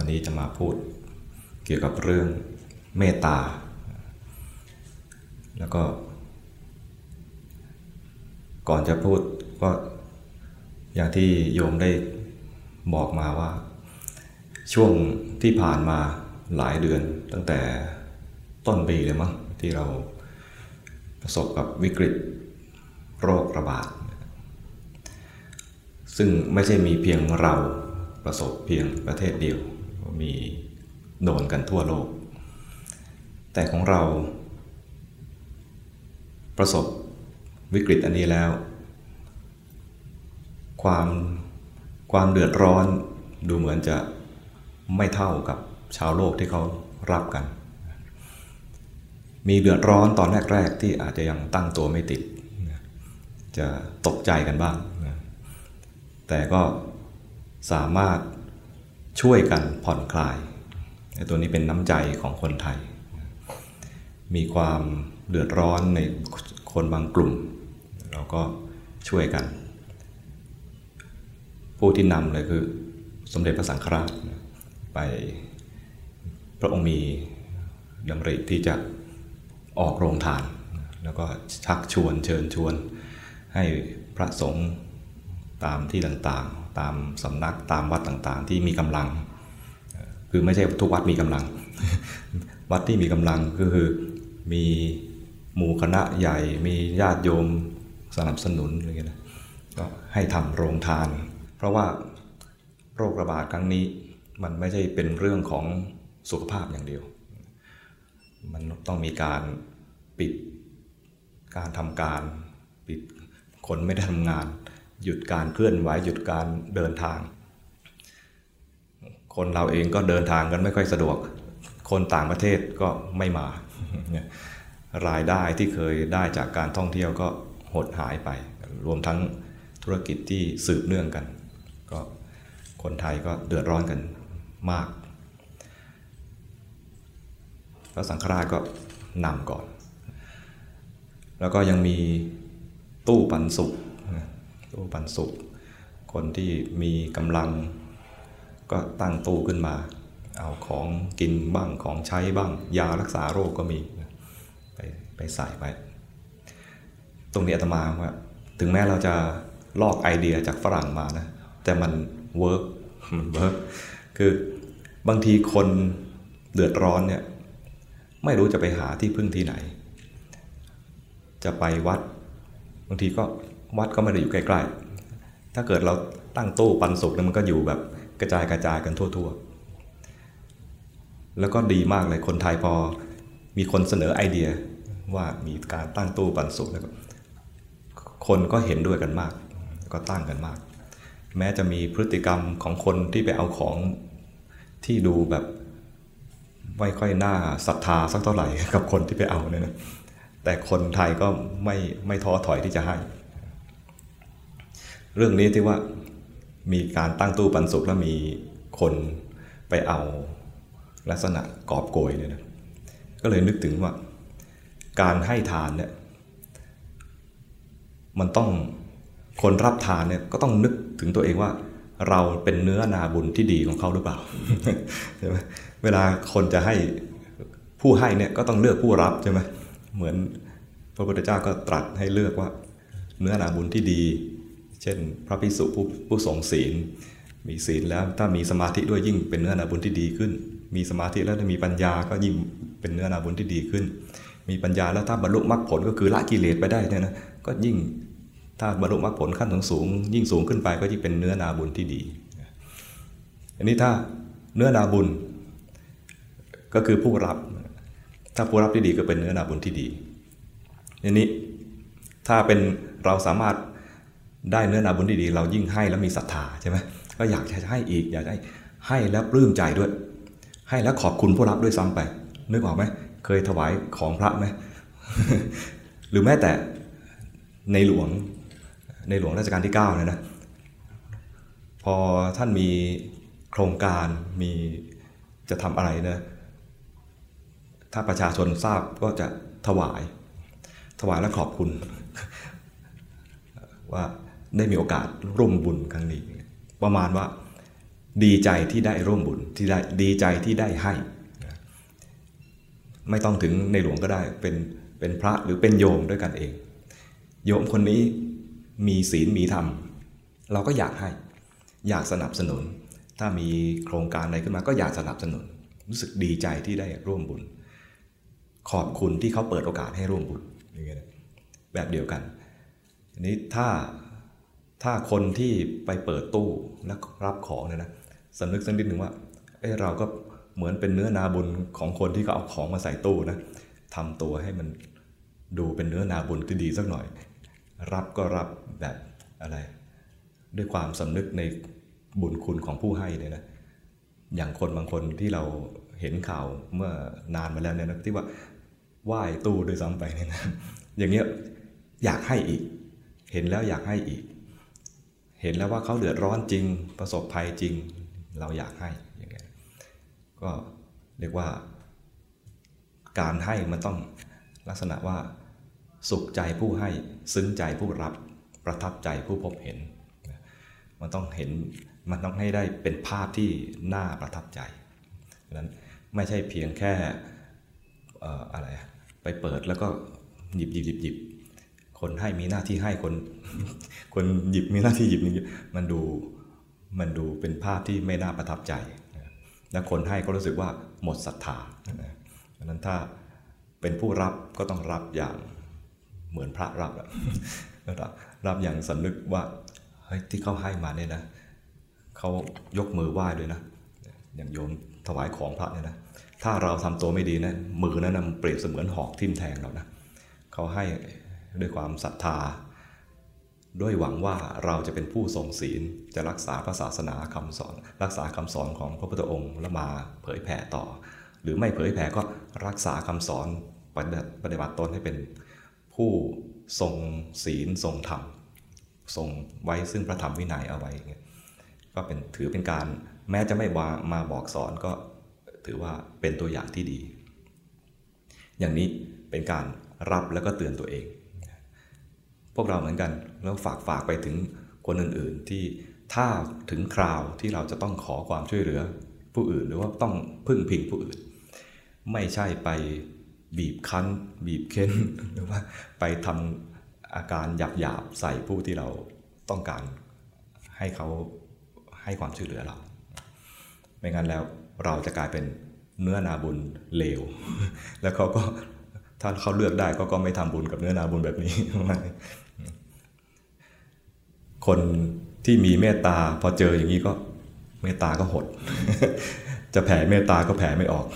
วันนี้จะมาพูดเกี่ยวกับเรื่องเมตตา แล้วก็ ก่อนจะพูดก็อย่างที่โยมได้บอกมาว่า ช่วงที่ผ่านมาหลายเดือนตั้งแต่ต้นปีเลยมั้งที่เราประสบกับวิกฤตโรคระบาด ซึ่งไม่ใช่มีเพียงเราประสบเพียงประเทศเดียว มีโดนกันทั่วโลก แต่ของเรา ประสบวิกฤตอันนี้แล้ว ความความเดือดร้อนดูเหมือนจะไม่เท่ากับชาวโลกที่เขารับกัน มีเดือดร้อนตอนแรก ๆ ที่อาจจะยังตั้งตัวไม่ติด จะตกใจกันบ้าง แต่ก็สามารถ ช่วยกันผ่อนคลายตัวนี้เป็นน้ำใจของคนไทย มีความเดือดร้อนในคนบางกลุ่ม เราก็ช่วยกัน ผู้ที่นำเลยคือสมเด็จพระสังฆราชไปพระองค์มีดำริที่จะออกโรงทาน แล้วก็ชักชวนเชิญชวนให้พระสงฆ์ตามที่ต่าง ตามสำนักตามวัดต่างๆ ที่มีกำลัง คือไม่ใช่ทุกวัดมีกำลัง วัดที่มีกำลังก็คือมีหมู่คณะใหญ่ มีญาติโยมสนับสนุนอะไรเงี้ยนะก็ให้ทำโรงทาน เพราะว่าโรคระบาดครั้งนี้มันไม่ใช่เป็นเรื่องของสุขภาพอย่างเดียว มันต้องมีการปิดการทำการ ปิดคนไม่ได้ทำงาน หยุดการเคลื่อนไหวหยุดการเดินทาง คนเราเองก็เดินทางกันไม่ค่อยสะดวก คนต่างประเทศก็ไม่มารายได้ที่เคยได้จากการท่องเที่ยวก็หดหายไป รวมทั้งธุรกิจที่สืบเนื่องกัน ก็คนไทยก็เดือดร้อนกันมาก พระสังฆราชก็นำก่อน แล้วก็ยังมีตู้ปันสุข ตู้ปันสุข คนที่มีกำลังก็ตั้งตู้ขึ้นมา เอาของกินบ้างของใช้บ้าง ยารักษาโรคก็มี ไปไปใส่ไป ตรงนี้อาตมาว่า ถึงแม้เราจะลอกไอเดียจากฝรั่งมานะ แต่มัน work มัน work คือบางทีคนเดือดร้อนเนี่ยไม่รู้จะไปหาที่พึ่งที่ไหน จะไปวัด บางทีก็ วัดก็ไม่ได้อยู่ใกล้ๆ ถ้าเกิดเราตั้งตู้ปันสุขเนี่ยมันก็อยู่แบบกระจายกระจายกันทั่ว ๆ แล้วก็ดีมากเลยคนไทยพอมีคนเสนอไอเดียว่ามีการตั้งตู้ปันสุกแล้วคนก็เห็นด้วยกันมาก ก็ตั้งกันมาก แม้จะมีพฤติกรรมของคนที่ไปเอาของที่ดูแบบไม่ค่อยน่าศรัทธาสักเท่าไหร่กับคนที่ไปเอาเนี่ยนะแต่คนไทยก็ไม่ไม่ท้อถอยที่จะให้ เรื่องนี้ที่ว่ามีการตั้งตู้ปันสุกแล้วมีคนไปเอาลักษณะกอบโกยเนี่ยนะก็เลยนึกถึงว่า การให้ทานเนี่ยมันต้องคนรับทานเนี่ยก็ต้องนึกถึงตัวเองว่า เราเป็นเนื้อนาบุญที่ดีของเขาหรือเปล่าใช่ไหมเวลาคนจะให้ผู้ให้เนี่ยก็ต้องเลือกผู้รับใช่ไหมเหมือนพระพุทธเจ้าก็ตรัสให้เลือกว่า เนื้อนาบุญที่ดี เช่น พระภิกษุผู้ผู้ทรงศีล มีศีลแล้วถ้ามีสมาธิด้วยยิ่งเป็นเนื้อนาบุญที่ดีขึ้น มีสมาธิแล้วถ้ามีปัญญาก็ยิ่งเป็นเนื้อนาบุญที่ดีขึ้น มีปัญญาแล้วถ้าบรรลุมรรคผลก็คือละกิเลสไปได้เนี่ยนะก็ยิ่งถ้าบรรลุมรรคผลขั้นสูงสูงยิ่งสูงขึ้นไปก็ยิ่งเป็นเนื้อนาบุญที่ดี อันนี้ถ้าเนื้อนาบุญก็คือผู้รับ ถ้าผู้รับที่ดีก็เป็นเนื้อนาบุญที่ดีอันนี้ถ้าเป็นเราสามารถ ได้เนื้อนาบุญที่ดีเรายิ่งให้แล้วมีศรัทธาใช่ไหมก็อยากจะให้อีกอยากให้ให้แล้วปลื้มใจด้วย ให้แล้วขอบคุณผู้รับด้วยซ้ำไป นึกออกไหมเคยถวายของพระไหมหรือแม้แต่ในหลวงในหลวงรัชกาลที่9เนี่ยนะพอท่านมีโครงการมีจะทำอะไรนะถ้าประชาชนทราบก็จะถวาย ถวายและขอบคุณ ว่า ได้มีโอกาสร่วมบุญครั้งนี้ ประมาณว่าดีใจที่ได้ร่วมบุญที่ได้ดีใจที่ได้ให้ ไม่ต้องถึงในหลวงก็ได้เป็นเป็นพระหรือเป็นโยมด้วยกันเอง โยมคนนี้มีศีลมีธรรม เราก็อยากให้ อยากสนับสนุน ถ้ามีโครงการอะไรขึ้นมาก็อยากสนับสนุน รู้สึกดีใจที่ได้ร่วมบุญ ขอบคุณที่เขาเปิดโอกาสให้ร่วมบุญแบบเดียวกันทีนี้ถ้า ถ้าคนที่ไปเปิดตู้แล้วรับของเนี่ยนะสำนึกสักนิดหนึ่งว่าเอ้เราก็เหมือนเป็นเนื้อนาบุญของคนที่เขาเอาของมาใส่ตู้นะทำตัวให้มันดูเป็นเนื้อนาบุญที่ดีสักหน่อย รับก็รับแบบอะไร ด้วยความสำนึกในบุญคุณของผู้ให้เนี่ยนะอย่างคนบางคนที่เราเห็นข่าวเมื่อนานมาแล้วเนี่ยนะที่ว่าไหว้ตู้ด้วยซ้ำไปเนี่ยนะอย่างเงี้ยอยากให้อีก เห็นแล้วอยากให้อีก เห็นแล้วว่าเขาเดือดร้อนจริง ประสบภัยจริง เราอยากให้อย่างเงี้ยก็เรียกว่าการให้มันต้องลักษณะว่า สุขใจผู้ให้ซึ้งใจผู้รับประทับใจผู้พบเห็น มันต้องเห็นมันต้องให้ได้เป็นภาพที่น่าประทับใจนั้นไม่ใช่เพียงแค่อะไรไปเปิดแล้วก็หยิบหยิบหยิบหยิบ คนให้มีหน้าที่ให้คน คนหยิบมีหน้าที่หยิบนี่มันดูมันดูเป็นภาพที่ไม่น่าประทับใจและคนให้ก็รู้สึกว่าหมดศรัทธาดังนั้นถ้าเป็นผู้รับก็ต้องรับอย่างเหมือนพระรับรับรับอย่างสำนึกว่าเฮ้ยที่เขาให้มาเนี่ยนะเขายกมือไหว้ด้วยนะ อย่างโยมถวายของพระเนี่ยนะถ้าเราทำตัวไม่ดีนะมือนั้นนะเปรียบเสมือนหอกทิ่มแทงเรานะเขาให้ ด้วยความศรัทธา ด้วยหวังว่าเราจะเป็นผู้ทรงศีลจะรักษาพระศาสนาคำสอน รักษาคำสอนของพระพุทธองค์แล้วมาเผยแผ่ต่อ หรือไม่เผยแผ่ก็รักษาคำสอนปฏิบัติตนให้เป็นผู้ทรงศีลทรงธรรมทรงไว้ซึ่งพระธรรมวินัยเอาไว้ก็เป็นถือเป็นการแม้จะไม่มาบอกสอนก็ถือว่าเป็นตัวอย่างที่ดี อย่างนี้เป็นการรับแล้วก็เตือนตัวเอง พวกเราเหมือนกัน แล้วฝากฝากไปถึงคนอื่นๆ ที่ถ้าถึงคราวที่เราจะต้องขอความช่วยเหลือผู้อื่น หรือว่าต้องพึ่งพิงผู้อื่น ไม่ใช่ไปบีบคั้น บีบเค้น หรือว่าไปทำอาการหยาบหยาบใส่ผู้ที่เราต้องการให้เขาให้ความช่วยเหลือเรา ไม่งั้นแล้วเราจะกลายเป็นเนื้อนาบุญเลว แล้วเขาก็ ถ้าเขาเลือกได้ก็ก็ไม่ทำบุญกับเนื้อนาบุญแบบนี้ คนที่มีเมตตาพอเจออย่างนี้ก็เมตตาก็หด จะแผ่เมตตาก็แผ่ไม่ออก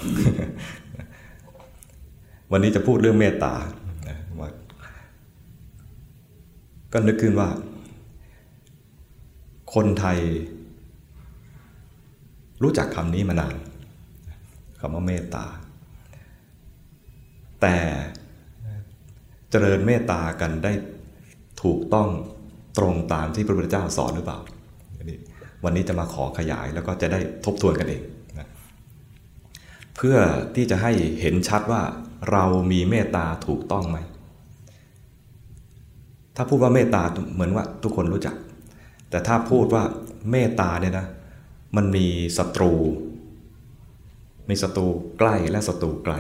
วันนี้จะพูดเรื่องเมตตาก็นึกขึ้นว่า คนไทย รู้จักคำนี้มานานคำว่าเมตตา แต่เจริญเมตตากันได้ถูกต้องตรงตามที่พระพุทธเจ้าสอนหรือเปล่า วันนี้จะมาขอขยายแล้วก็จะได้ทบทวนกันเองนะเพื่อที่จะให้เห็นชัดว่าเรามีเมตตาถูกต้องไหม ถ้าพูดว่าเมตตาเหมือนว่าทุกคนรู้จัก แต่ถ้าพูดว่าเมตตาเนี่ยนะมันมีศัตรู มีศัตรูใกล้และศัตรูไกล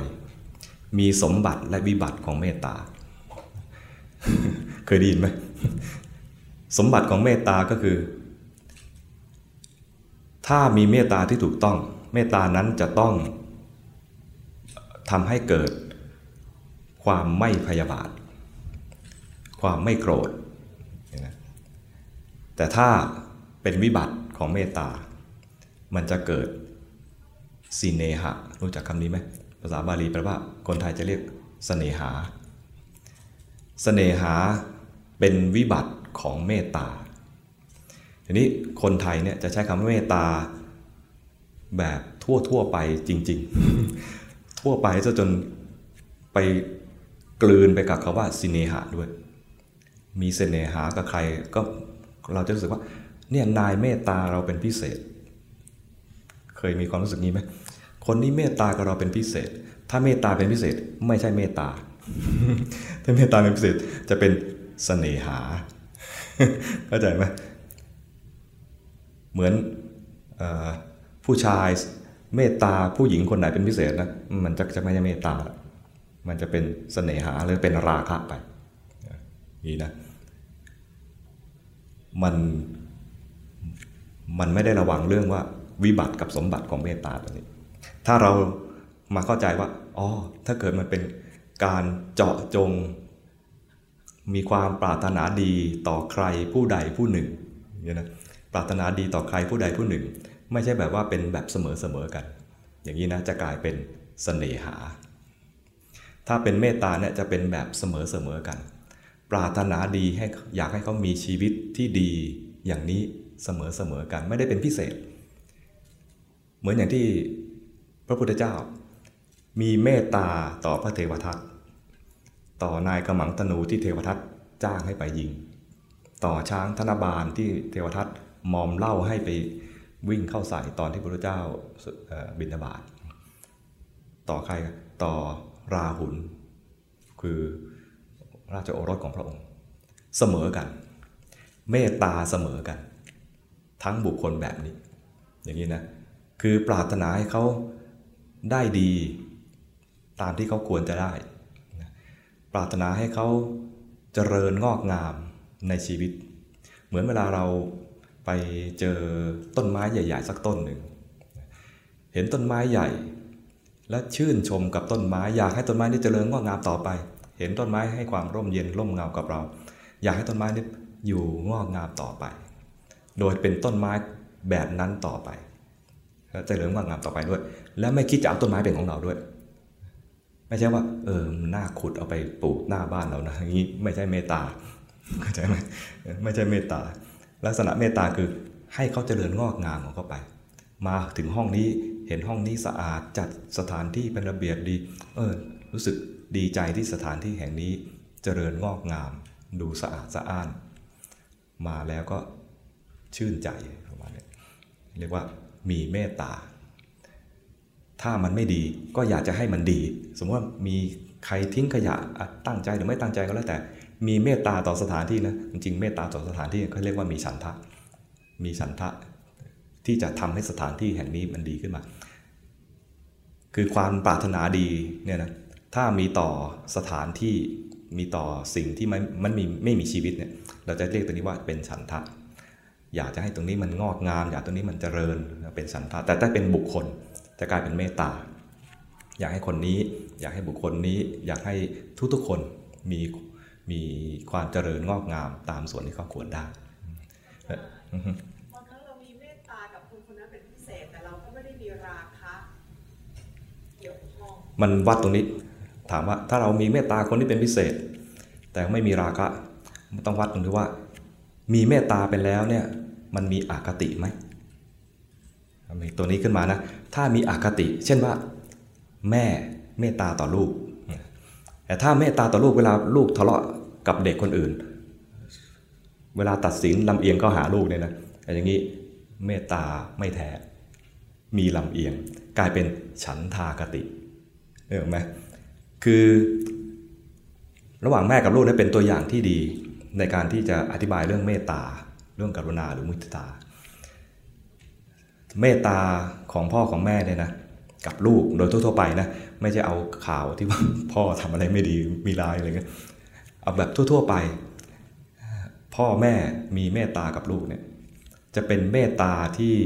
มีสมบัติและวิบัติของเมตตา เคยได้ยินไหมสมบัติของเมตตาก็คือ ถ้ามีเมตตาที่ถูกต้อง เมตตานั้นจะต้องทำให้เกิดความไม่พยาบาท ความไม่โกรธ แต่ถ้าเป็นวิบัติของเมตตา มันจะเกิดสีเนหะ รู้จักคำนี้ไหม ภาษาบาลีแปลว่าคนไทยจะเรียกสเสน่หาสเสน่หาเป็นวิบัติของเมตตา ทีนี้คนไทยเนี่ยจะใช้คำว่าเมตตาแบบทั่วทั่วไปจริง ๆ ทั่วไปซะจนไปกลืนไปกับคาว่าสิเนหะด้วย มีเสน่หากับใครก็เราจะรู้สึกว่าเนี่ยนายเมตตาเราเป็นพิเศษ เคยมีความรู้สึกนี้ไหม คนนี้เมตตากับเราเป็นพิเศษ ถ้าเมตตาเป็นพิเศษไม่ใช่เมตตา ถ้าเมตตาเป็นพิเศษจะเป็นเสน่หา เข้าใจไหมเหมือนผู้ชายเมตตาผู้หญิงคนไหนเป็นพิเศษนะมันจะจะไม่ใช่เมตตามันจะเป็นเสน่หาหรือเป็นราคะไปนี่นะมันมันไม่ได้ระวังเรื่องว่าวิบัติกับสมบัติของเมตตาตัวนี้ ถ้าเรามาเข้าใจว่าอ๋อถ้าเกิดมันเป็นการเจาะจง มีความปรารถนาดีต่อใครผู้ใดผู้หนึ่งเนี่ยนะปรารถนาดีต่อใครผู้ใดผู้หนึ่ง ไม่ใช่แบบว่าเป็นแบบเสมอๆกัน อย่างนี้นะจะกลายเป็นสเสน่หา ถ้าเป็นเมตตาเนี่ยจะเป็นแบบเสมอๆกัน ปรารถนาดีให้อยากให้เขามีชีวิตที่ดีอย่างนี้เสมอๆกัน ไม่ได้เป็นพิเศษ เหมือนอย่างที่ ระพุทธเจ้า มีเมตตาต่อพระเทวทัตต่อนายกำมังตนูที่เทวทัตจ้างให้ไปยิง ต่อช้างธนบาลที่เทวทัตมอมเล่าให้ไปวิ่งเข้าใส่ตอนที่พระพุทธเจ้าบิณฑบาตต่อใครต่อราหุลคือราชโอรสของพระองค์ เสมอกัน เมตตาเสมอกัน ทั้งบุคคลแบบนี้ อย่างนี้นะ คือปรารถนาให้เขา ได้ดีตามที่เขาควรจะได้ ปรารถนาให้เขาเจริญงอกงามในชีวิต เหมือนเวลาเราไปเจอต้นไม้ใหญ่ ๆ สักต้นหนึ่ง เห็นต้นไม้ใหญ่ และชื่นชมกับต้นไม้ อยากให้ต้นไม้นี้เจริญงอกงามต่อไป เห็นต้นไม้ให้ความร่มเย็นร่มเงากับเรา อยากให้ต้นไม้นี้อยู่งอกงามต่อไป โดยเป็นต้นไม้แบบนั้นต่อไป เจริญงอกงามต่อไปด้วย และไม่คิดจะเอาต้นไม้เป็นของเราด้วย ไม่ใช่ว่า เออหน้าขุดเอาไปปลูกหน้าบ้านเรานะอย่างนี้ไม่ใช่เมตตาเข้าใจไหมไม่ใช่เมตตา ลักษณะเมตตาคือให้เขาเจริญงอกงามของเขาไป มาถึงห้องนี้เห็นห้องนี้สะอาดจัดสถานที่เป็นระเบียบดี เออ รู้สึกดีใจที่สถานที่แห่งนี้เจริญงอกงาม ดูสะอาดสะอ้าน มาแล้วก็ชื่นใจประมาณนี้เรียกว่า มีเมตตา ถ้ามันไม่ดีก็อยากจะให้มันดี สมมติว่ามีใครทิ้งขยะตั้งใจหรือไม่ตั้งใจก็แล้วแต่ มีเมตตาต่อสถานที่นะจริงเมตตาต่อสถานที่เขาเรียกว่ามีฉันทะ มีฉันทะที่จะทำให้สถานที่แห่งนี้มันดีขึ้นมา คือความปรารถนาดีเนี่ยนะถ้ามีต่อสถานที่มีต่อสิ่งที่มันมันมีไม่มีชีวิตเนี่ยเราจะเรียกตัวนี้ว่าเป็นฉันทะ อยากจะให้ตรงนี้มันงอกงาม อยากตรงนี้มันเจริญเป็นสันทาแต่ถ้าเป็นบุคคลจะกลายเป็นเมตตา อยากให้คนนี้ อยากให้บุคคลนี้ อยากให้ทุกๆคนมีมีความเจริญงอกงามตามส่วนที่เขาควรได้บางครั้งเรามีเมตตากับคนคนนั้นเป็นพิเศษแต่เราก็ไม่ได้มีราคะเกี่ยวข้องมันวัดตรงนี้ถามว่าถ้าเรามีเมตตาคนที่เป็นพิเศษ แต่ไม่มีราคะต้องวัดตรงที่ว่า มีเมตตาไปแล้วเนี่ยมันมีอคติไหมตัวนี้ขึ้นมานะ ถ้ามีอคติ เช่นว่า แม่เมตตาต่อลูก แต่ถ้าเมตตาต่อลูกเวลาลูกทะเลาะกับเด็กคนอื่น เวลาตัดสินลำเอียงก็หาลูกเนี่ยนะอย่างนี้เมตตาไม่แท้ มีลำเอียง กลายเป็นฉันทากติเห็นไหมคือ ระหว่างแม่กับลูกนี่เป็นตัวอย่างที่ดี ในการที่จะอธิบายเรื่องเมตตา เรื่องกรุณาหรือมุทิตา เมตตาของพ่อของแม่เนี่ยนะกับลูกโดยทั่วๆไปนะไม่ใช่เอาข่าวที่ว่าพ่อทำอะไรไม่ดีมีลายอะไรเงี้ยเอาแบบทั่ว ๆไป พ่อแม่มีเมตตากับลูกเนี่ยจะเป็นเมตตาที่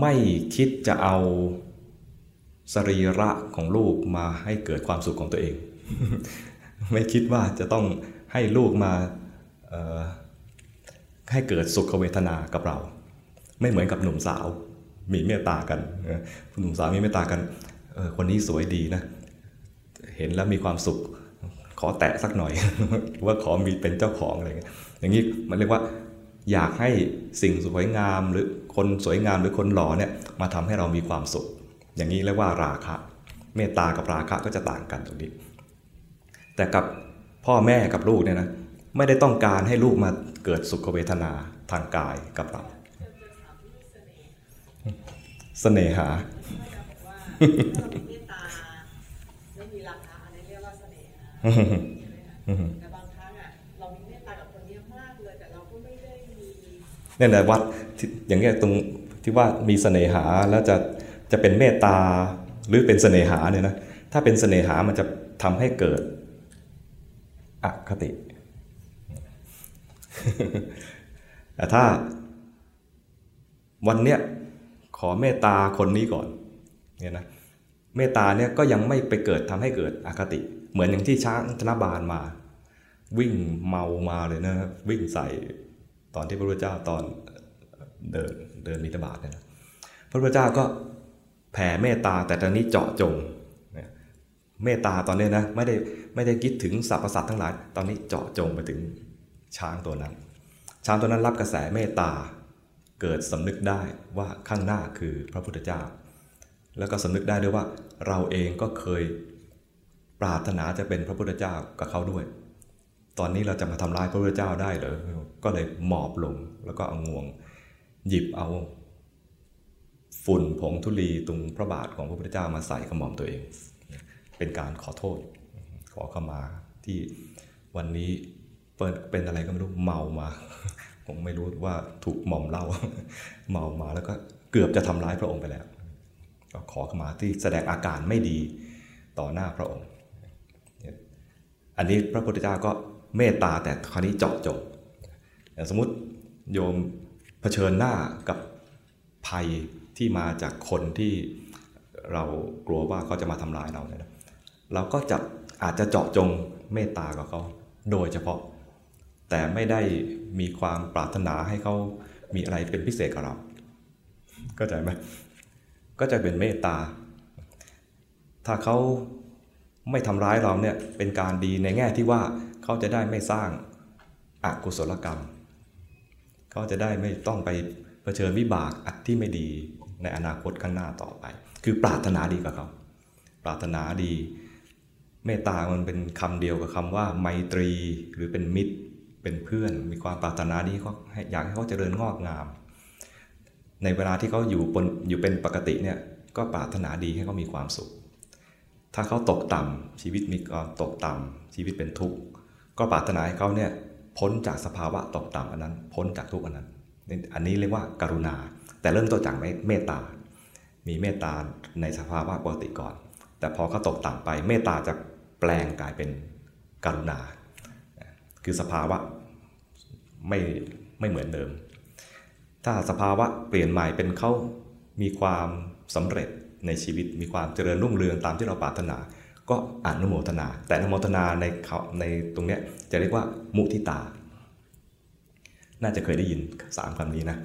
ไม่คิดจะเอาสรีระของลูกมาให้เกิดความสุขของตัวเอง ไม่คิดว่าจะต้อง ให้ลูกมาให้เกิดสุขเวทนากับเรา ไม่เหมือนกับหนุ่มสาวมีเมตตากันหนุ่มสาวมีเมตตากันคนนี้สวยดีนะ เห็นแล้วมีความสุขขอแตะสักหน่อย ว่าขอมีเป็นเจ้าของอะไรเงี้ยอย่างนี้มันเรียกว่าอยากให้สิ่งสวยงามหรือคนสวยงามหรือคนหล่อเนี่ยมาทำให้เรามีความสุข อย่างนี้เรียกว่าราคะ เมตตากับราคะก็จะต่างกันตรงนี้ แต่กับ พ่อแม่กับลูกเนี่ยนะไม่ได้ต้องการให้ลูกมาเกิดสุขเวทนาทางกายกับเรา เสน่หาแต่บางครั้งอะเรามีเมตตากับคนเยอะมากเลยแต่เราก็ไม่ได้มีเนี่ยแหละวัดอย่างเงี้ยตรงที่ว่ามีเสน่หาแล้วจะจะเป็นเมตตาหรือเป็นเสน่หาเนี่ยนะถ้าเป็นเสน่หามันจะทำให้เกิด อคติ แต่ถ้าวันเนี้ยขอเมตตาคนนี้ก่อนเนี่ยนะเมตตาเนี่ยก็ยังไม่ไปเกิดทำให้เกิดอคติ เหมือนอย่างที่ช้างธนบาลมา วิ่งเมามาเลยนะวิ่งใส่ตอนที่พระพุทธเจ้าตอนเดินเดินมิถบาทเนี่ยนะพระพุทธเจ้าก็แผ่เมตตาแต่ตอนนี้เจาะจง เมตตาตอนนี้นะไม่ได้ไม่ได้คิดถึงสรรพสัตว์ทั้งหลาย ตอนนี้เจาะจงไปถึงช้างตัวนั้น ช้างตัวนั้นรับกระแสเมตตาเกิดสำนึกได้ว่าข้างหน้าคือพระพุทธเจ้า แล้วก็สำนึกได้ด้วยว่าเราเองก็เคยปรารถนาจะเป็นพระพุทธเจ้ากับเขาด้วย ตอนนี้เราจะมาทำร้ายพระพุทธเจ้าได้เหรอก็เลยหมอบลงแล้วก็เอางวง หยิบเอา ฝุ่นผงธุลีตรงพระบาทของพระพุทธเจ้ามาใส่ขมอมตัวเอง เป็นการขอโทษ ขอขมาที่วันนี้เป็นอะไรก็ไม่รู้เมามา ผมไม่รู้ว่าถูกหม่อมเล่าเมามาแล้วก็เกือบจะทำร้ายพระองค์ไปแล้วก็ขอขมาที่แสดงอาการไม่ดีต่อหน้าพระองค์ อันนี้พระพุทธเจ้าก็เมตตาแต่คราวนี้เจาะจงสมมติโยมเผชิญหน้ากับภัยที่มาจากคนที่เรากลัวว่าเขาจะมาทำร้ายเราเนี่ย เราก็จะอาจจะเจาะจงเมตตากับเขาโดยเฉพาะ แต่ไม่ได้มีความปรารถนาให้เขามีอะไรเป็นพิเศษกับเราก็ใจไหมก็จะเป็นเมตตา ถ้าเขาไม่ทำร้ายเราเนี่ยเป็นการดีในแง่ที่ว่าเขาจะได้ไม่สร้างอากุศลกรรม เขาจะได้ไม่ต้องไปเผชิญวิบากอัที่ไม่ดีในอนาคตข้างหน้าต่อไป คือปรารถนาดีกับเขา ปรารถนาดี เมตตามันเป็นคำเดียวกับคำว่าไมตรีหรือเป็นมิตรเป็นเพื่อน มีความปรารถนาดีเขาอยากให้เขาเจริญงอกงาม ในเวลาที่เขาอยู่บนอยู่เป็นปกติเนี่ยก็ปรารถนาดีให้เขามีความสุข ถ้าเขาตกต่ำชีวิตมีความตกต่ำชีวิตเป็นทุกข์ก็ปรารถนาให้เขาเนี่ยพ้นจากสภาวะตกต่ำอันนั้น พ้นจากทุกข์อันนั้น อันนี้เรียกว่าการุณา แต่เริ่มต้นจากเมตตา มีเมตตาในสภาวะปกติก่อน แต่พอเขาตกต่ำไปเมตตาจะ แปลงกลายเป็นกรุณา คือสภาวะไม่ไม่เหมือนเดิม ถ้าสภาวะเปลี่ยนใหม่เป็นเขามีความสำเร็จในชีวิตมีความเจริญรุ่งเรืองตามที่เราปรารถนา ก็อนุโมทนา แต่อนุโมทนาในเขาในตรงนี้จะเรียกว่ามุทิตา น่าจะเคยได้ยินสามคำนี้นะ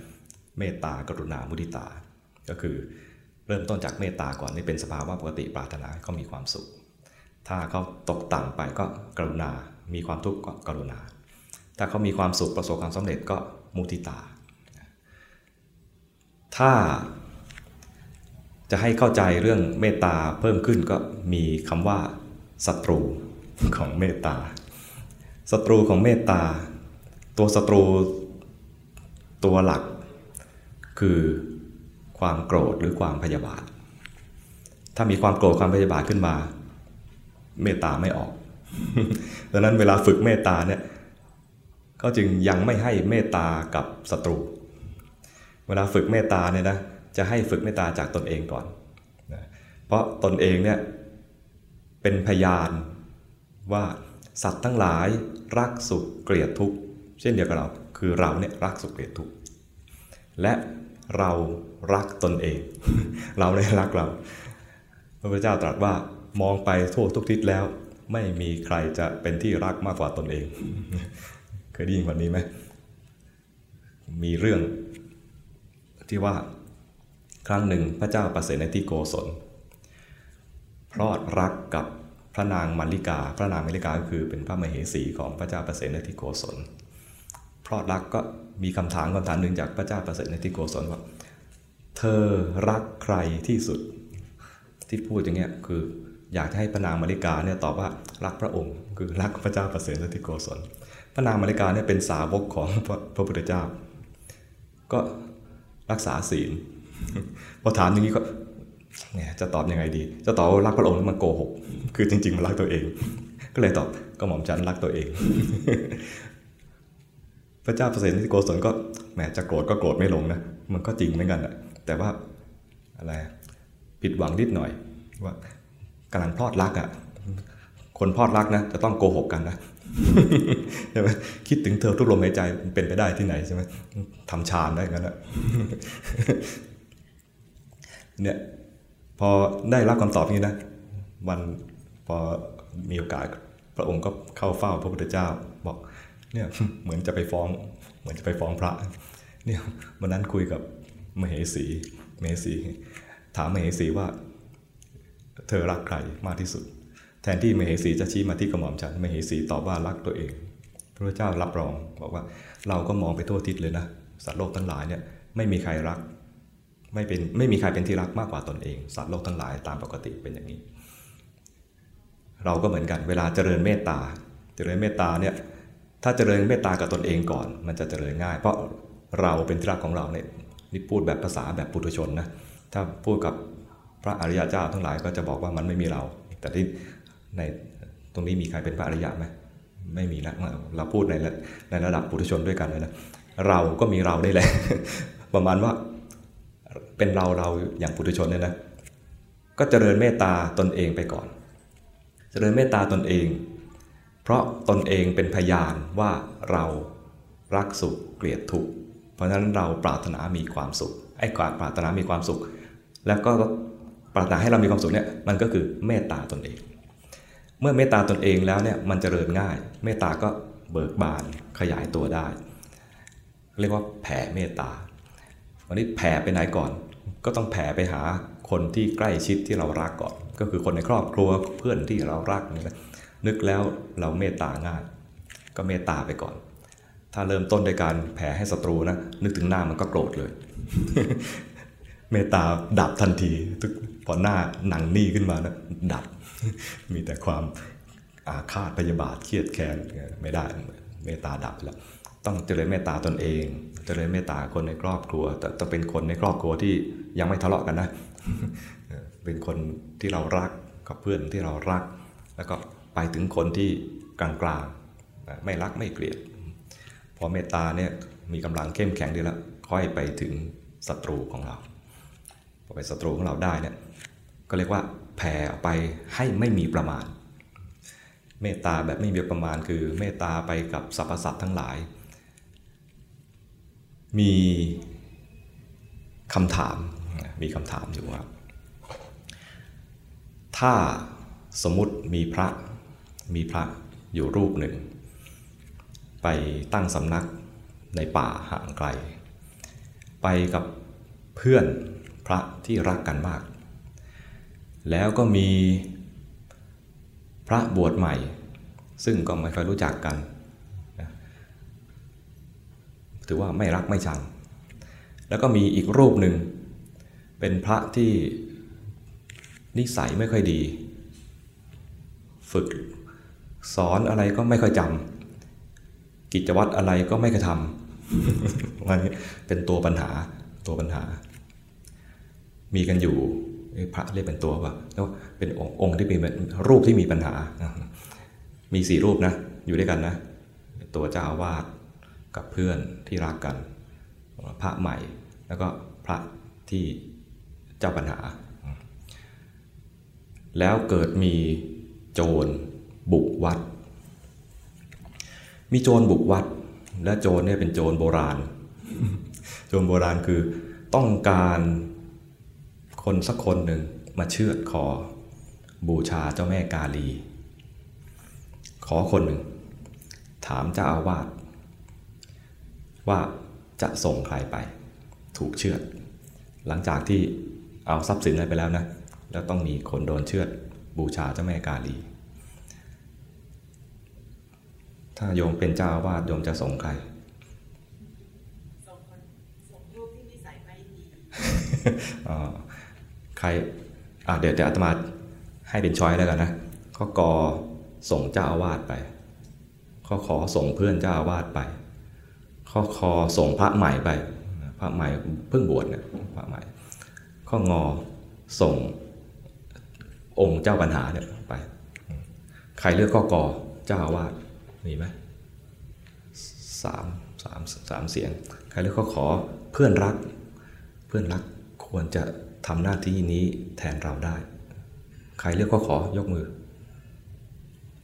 เมตตากรุณา มุทิตา ก็คือเริ่มต้นจากเมตตาก่อนนี่เป็นสภาวะปกติปรารถนาเขามีความสุข ถ้าเขาตกต่ำไปก็กรุณา มีความทุกข์ก็กรุณา ถ้าเขามีความสุขประสบความสำเร็จก็มุทิตา ถ้าจะให้เข้าใจเรื่องเมตตาเพิ่มขึ้นก็มีคำว่าศัตรูของเมตตาศัตรูของเมตตา ตัวศัตรูตัวหลัก คือความโกรธหรือความพยาบาท ถ้ามีความโกรธความพยาบาทขึ้นมา เมตตาไม่ออกดังนั้นเวลาฝึกเมตตาเนี่ยก็จึงยังไม่ให้เมตตากับศัตรู เวลาฝึกเมตตาเนี่ยนะจะให้ฝึกเมตตาจากตนเองก่อน เพราะตนเองเนี่ยเป็นพยานว่าสัตว์ทั้งหลายรักสุขเกลียดทุกข์เช่นเดียวกับเราคือเราเนี่ยรักสุขเกลียดทุกข์และเรารักตนเอง เราเลยรักเรา พระพุทธเจ้าตรัสว่า มองไปทั่วทุกทิศแล้ว ไม่มีใครจะเป็นที่รักมากกว่าตนเอง เคยได้ยินวันนี้ไหมมีเรื่องที่ว่าครั้งหนึ่งพระเจ้าประเสนที่โกศลพรอดรักกับพระนางมัลลิกา พระนางมัลลิกาก็คือเป็นพระมเหสีของพระเจ้าประเสนที่โกศลพรอดรักก็มีคำถามคำถามหนึ่งจากพระเจ้าประเสริฐในที่โกศลว่า เธอรักใครที่สุด ที่พูดอย่างเงี้ยคือ อยากให้พระนางมาริกาเนี่ยตอบว่ารักพระองค์ คือรักพระเจ้าประเสริฐที่โกศลพระนางมาริกาเนี่ยเป็นสาวกของพระพุทธเจ้า ก็รักษาศีลพอถามอย่างนี้ก็เนี่ยจะตอบยังไงดี จะตอบรักพระองค์แล้วมันโกหก คือจริงๆมันรักตัวเอง ก็เลยตอบก็หม่อมฉันรักตัวเอง พระเจ้าประเปรตที่โกศลก็แหมจะโกรธก็โกรธไม่ลงนะมันก็จริงเหมือนกันอะแต่ว่าอะไรผิดหวังนิดหน่อยว่า กำลังพลอดรักอะคนพลอดรักนะจะต้องโกหกกันนะใช่ไหมคิดถึงเธอทุกลมหายใจเป็นไปได้ที่ไหนใช่ไหมทำฌานได้กันนะเนี่ยพอได้รับคำตอบนี้นะวันพอมีโอกาสพระองค์ก็เข้าเฝ้าพระพุทธเจ้าบอกเนี่ยเหมือนจะไปฟ้อง เหมือนจะไปฟ้องพระเนี่ยวันนั้นคุยกับมเหสีมเหสี ถามมเหสีว่า เธอรักใครมากที่สุด แทนที่มเหสีจะชี้มาที่กระหม่อมฉันมเหสีตอบว่ารักตัวเอง พระเจ้ารับรองบอกว่าเราก็มองไปทั่วทิศเลยนะสัตว์โลกทั้งหลายเนี่ยไม่มีใครรักไม่เป็นไม่มีใครเป็นที่รักมากกว่าตนเอง สัตว์โลกทั้งหลายตามปกติเป็นอย่างนี้ เราก็เหมือนกันเวลาเจริญเมตตา เจริญเมตตาเนี่ยถ้าเจริญเมตตากับตนเองก่อน มันจะเจริญง่าย เพราะเราเป็นที่รักของเราเนี่ยนี่พูดแบบภาษาแบบปุถุชนนะถ้าพูดกับ พระอริยเจ้าทั้งหลายก็จะบอกว่ามันไม่มีเรา แต่ที่ในตรงนี้มีใครเป็นพระอริยะไหมไม่มีนะเราพูดในในระดับปุถุชนด้วยกันเลยนะเราก็มีเราได้แหละ ประมาณว่าเป็นเราเราอย่างปุถุชนเนี่ยนะ ก็เจริญเมตตาตนเองไปก่อน เจริญเมตตาตนเอง เพราะตนเองเป็นพยานว่าเรารักสุขเกลียดทุกข์เพราะฉะนั้นเราปรารถนามีความสุขไอ้ความปรารถนามีความสุข แล้วก็ ปรารถนาให้เรามีความสุขเนี่ยมันก็คือเมตตาตนเอง เมื่อเมตตาตนเองแล้วเนี่ยมันจเจริญง่าย เมตตาก็เบิกบานขยายตัวได้ เรียกว่าแผ่เมตตาวันนี้แผ่ไปไหนก่อน ก็ต้องแผ่ไปหาคนที่ใกล้ชิดที่เรารักก่อน ก็คือคนในครอบครัวเพื่อนที่เรารักนี่นะนึกแล้วเราเมตตาง่าย ก็เมตตาไปก่อน ถ้าเริ่มต้นด้วยการแผ่ให้ศัตรูนะนึกถึงหน้ามันก็โกรธเลย เมตตาดับทันที พอหน้าหนังนี่ขึ้นมานะดับมีแต่ความอาฆาตพยาบาทเครียดแค้นไม่ได้เมตตาดับแล้วต้องเจริญเมตตาตนเอง เจริญเมตตาคนในครอบครัว แต่ต้องเป็นคนในครอบครัวที่ยังไม่ทะเลาะกันนะ เป็นคนที่เรารักกับเพื่อนที่เรารัก แล้วก็ไปถึงคนที่กลางๆ ไม่รักไม่เกลียด พอเมตตาเนี่ยมีกำลังเข้มแข็งดีแล้วค่อยไปถึงศัตรูของเรา พอไปศัตรูของเราได้เนี่ย ก็เรียกว่าแผ่ออกไปให้ไม่มีประมาณ เมตตาแบบไม่มีประมาณคือเมตตาไปกับสรรพสัตว์ทั้งหลาย มีคำถามมีคำถามอยู่ว่าถ้าสมมติมีพระมีพระอยู่รูปหนึ่ง ไปตั้งสำนักในป่าห่างไกล ไปกับเพื่อนพระที่รักกันมาก แล้วก็มีพระบวชใหม่ ซึ่งก็ไม่ค่อยรู้จักกัน ถือว่าไม่รักไม่ชัง แล้วก็มีอีกรูปหนึ่ง เป็นพระที่นิสัยไม่ค่อยดี ฝึกสอนอะไรก็ไม่ค่อยจำกิจวัตรอะไรก็ไม่เคยทำวันนี้เป็นตัวปัญหาตัวปัญหา มีกันอยู่ พระเรียกเป็นตัวว่าแล้วเป็นองค์ที่มีรูปที่มีปัญหา มีสี่รูปนะ อยู่ด้วยกันนะ ตัวเจ้าอาวาสกับเพื่อนที่รักกัน พระใหม่ แล้วก็พระที่เจ้าปัญหา แล้วเกิดมีโจรบุกวัด มีโจรบุกวัด และโจรเนี่ยเป็นโจรโบราณ โจรโบราณคือต้องการ คนสักคนหนึ่งมาเชือดคอบูชาเจ้าแม่กาลี ขอคนหนึ่ง ถามเจ้าอาวาสว่าจะส่งใครไป ถูกเชือด หลังจากที่เอาทรัพย์สินอะไรไปแล้วนะ แล้วต้องมีคนโดนเชือด บูชาเจ้าแม่กาลี ถ้าโยมเป็นเจ้าอาวาสโยมจะส่งใครส่งคนส่งลูกที่นิสัยไม่ดี ใครเดี๋ยวเดี๋ยวอาตมาให้เป็นช้อยแล้วกันนะข้อกอส่งเจ้าอาวาสไป ข้อขอส่งเพื่อนเจ้าอาวาสไป ข้อคอส่งพระใหม่ไป พระใหม่เพิ่งบวชเนี่ยพระใหม่ ข้องอส่งองค์เจ้าปัญหาเนี่ยไป ใครเลือกข้อกอเจ้าอาวาสมีไหมสามสามสามเสียง ใครเรียกข้อขอเพื่อนรัก เพื่อนรักควรจะ ทำหน้าที่นี้แทนเราได้ ใครเรียกข้อขอยกมือ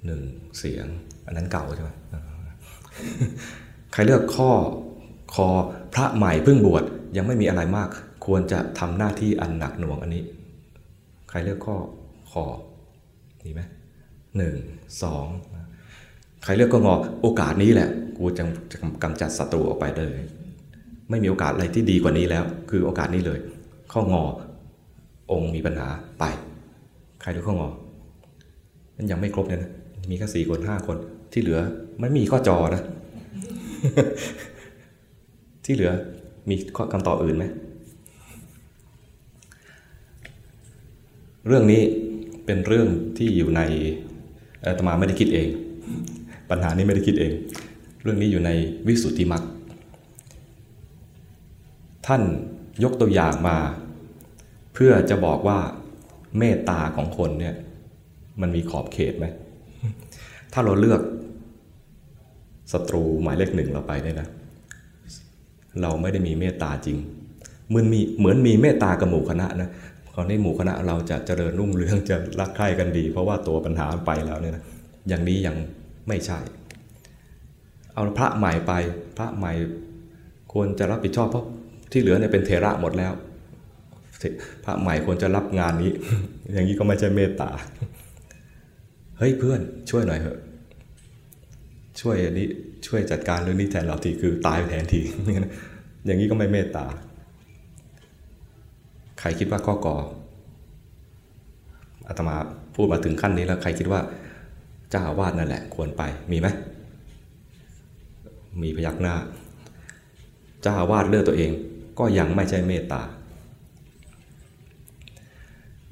หนึ่งเสียง อันนั้นเก่าใช่ไหมใครเลือกข้อคอพระใหม่เพิ่งบวชยังไม่มีอะไรมาก ควรจะทำหน้าที่อันหนักหน่วงอันนี้ ใครเลือกข้อคอมีไหมหนึ่งสองใครเลือกก็งอโอกาสนี้แหละ กูจะจะกำจัดศัตรูออกไปเลย ไม่มีโอกาสอะไรที่ดีกว่านี้แล้ว คือโอกาสนี้เลย ข้องอ องค์มีปัญหาไป ใครเลือกข้องอมันยังไม่ครบเนี่ยนะมีแค่สี่คนห้าคน ที่เหลือไม่มีข้อจอนะ ที่เหลือมีคำตอบอื่นไหมเรื่องนี้เป็นเรื่องที่อยู่ในอาตมาไม่ได้คิดเอง ปัญหานี้ไม่ได้คิดเอง เรื่องนี้อยู่ในวิสุทธิมรรคท่านยกตัวอย่างมา เพื่อจะบอกว่าเมตตาของคนเนี่ย มันมีขอบเขตไหม ถ้าเราเลือกศัตรูหมายเลขหนึ่งเราไปเนี่ยนะ เราไม่ได้มีเมตตาจริงมันมีเหมือนมีเมตตากับหมู่คณะนะตอนนี้หมู่คณะเราจะเจริญรุ่งเรืองจะรักใคร่กันดี เพราะว่าตัวปัญหาไปแล้วเนี่ยนะอย่างนี้ยังไม่ใช่ เอาพระใหม่ไปพระใหม่ควรจะรับผิดชอบเพราะที่เหลือเนี่ยเป็นเทระหมดแล้ว พระใหม่ควรจะรับงานนี้ อย่างนี้ก็ไม่ใช่เมตตา เฮ้ยเพื่อนช่วยหน่อยเถอะ ช่วยอันนี้ช่วยจัดการเรื่องนี้แทนเราทีคือตายแทนทีอย่างนี้ก็ไม่เมตตา ใครคิดว่าข้อกออาตมาพูดมาถึงขั้นนี้แล้วใครคิดว่าเจ้าอาวาสนั่นแหละ ควรไปมีไหมมีพยักหน้า เจ้าอาวาสเลือกตัวเอง ก็ยังไม่ใช่เมตตา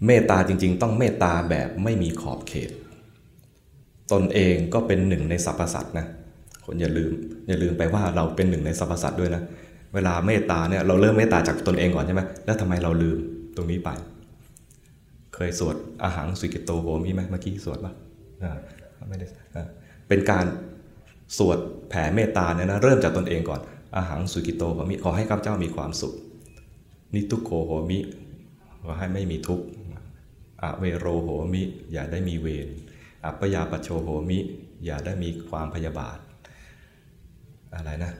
เมตตาจริงๆ ต้องเมตตาแบบไม่มีขอบเขต ตนเองก็เป็นหนึ่งในสรรพสัตว์นะคนอย่าลืมอย่าลืมไปว่าเราเป็นหนึ่งในสรรพสัตว์ด้วยนะเวลาเมตตาเนี่ยเราเริ่มเมตตาจากตนเองก่อนใช่ไหมแล้วทำไมเราลืมตรงนี้ไป เคยสวดอาหารสุกิโตโหมีไหมเมื่อกี้สวดปะไม่ได้เป็นการสวดแผ่เมตตาเนี่ยนะเริ่มจากตนเองก่อนอาหารสุกิโตโหมิขอให้ข้าพเจ้ามีความสุขนิทุกโคโหมิขอให้ไม่มีทุกข์ อเวโรโหมิ อย่าได้มีเวรอัปยาปโชโหมิ อย่าได้มีความพยาบาท อะไรนะ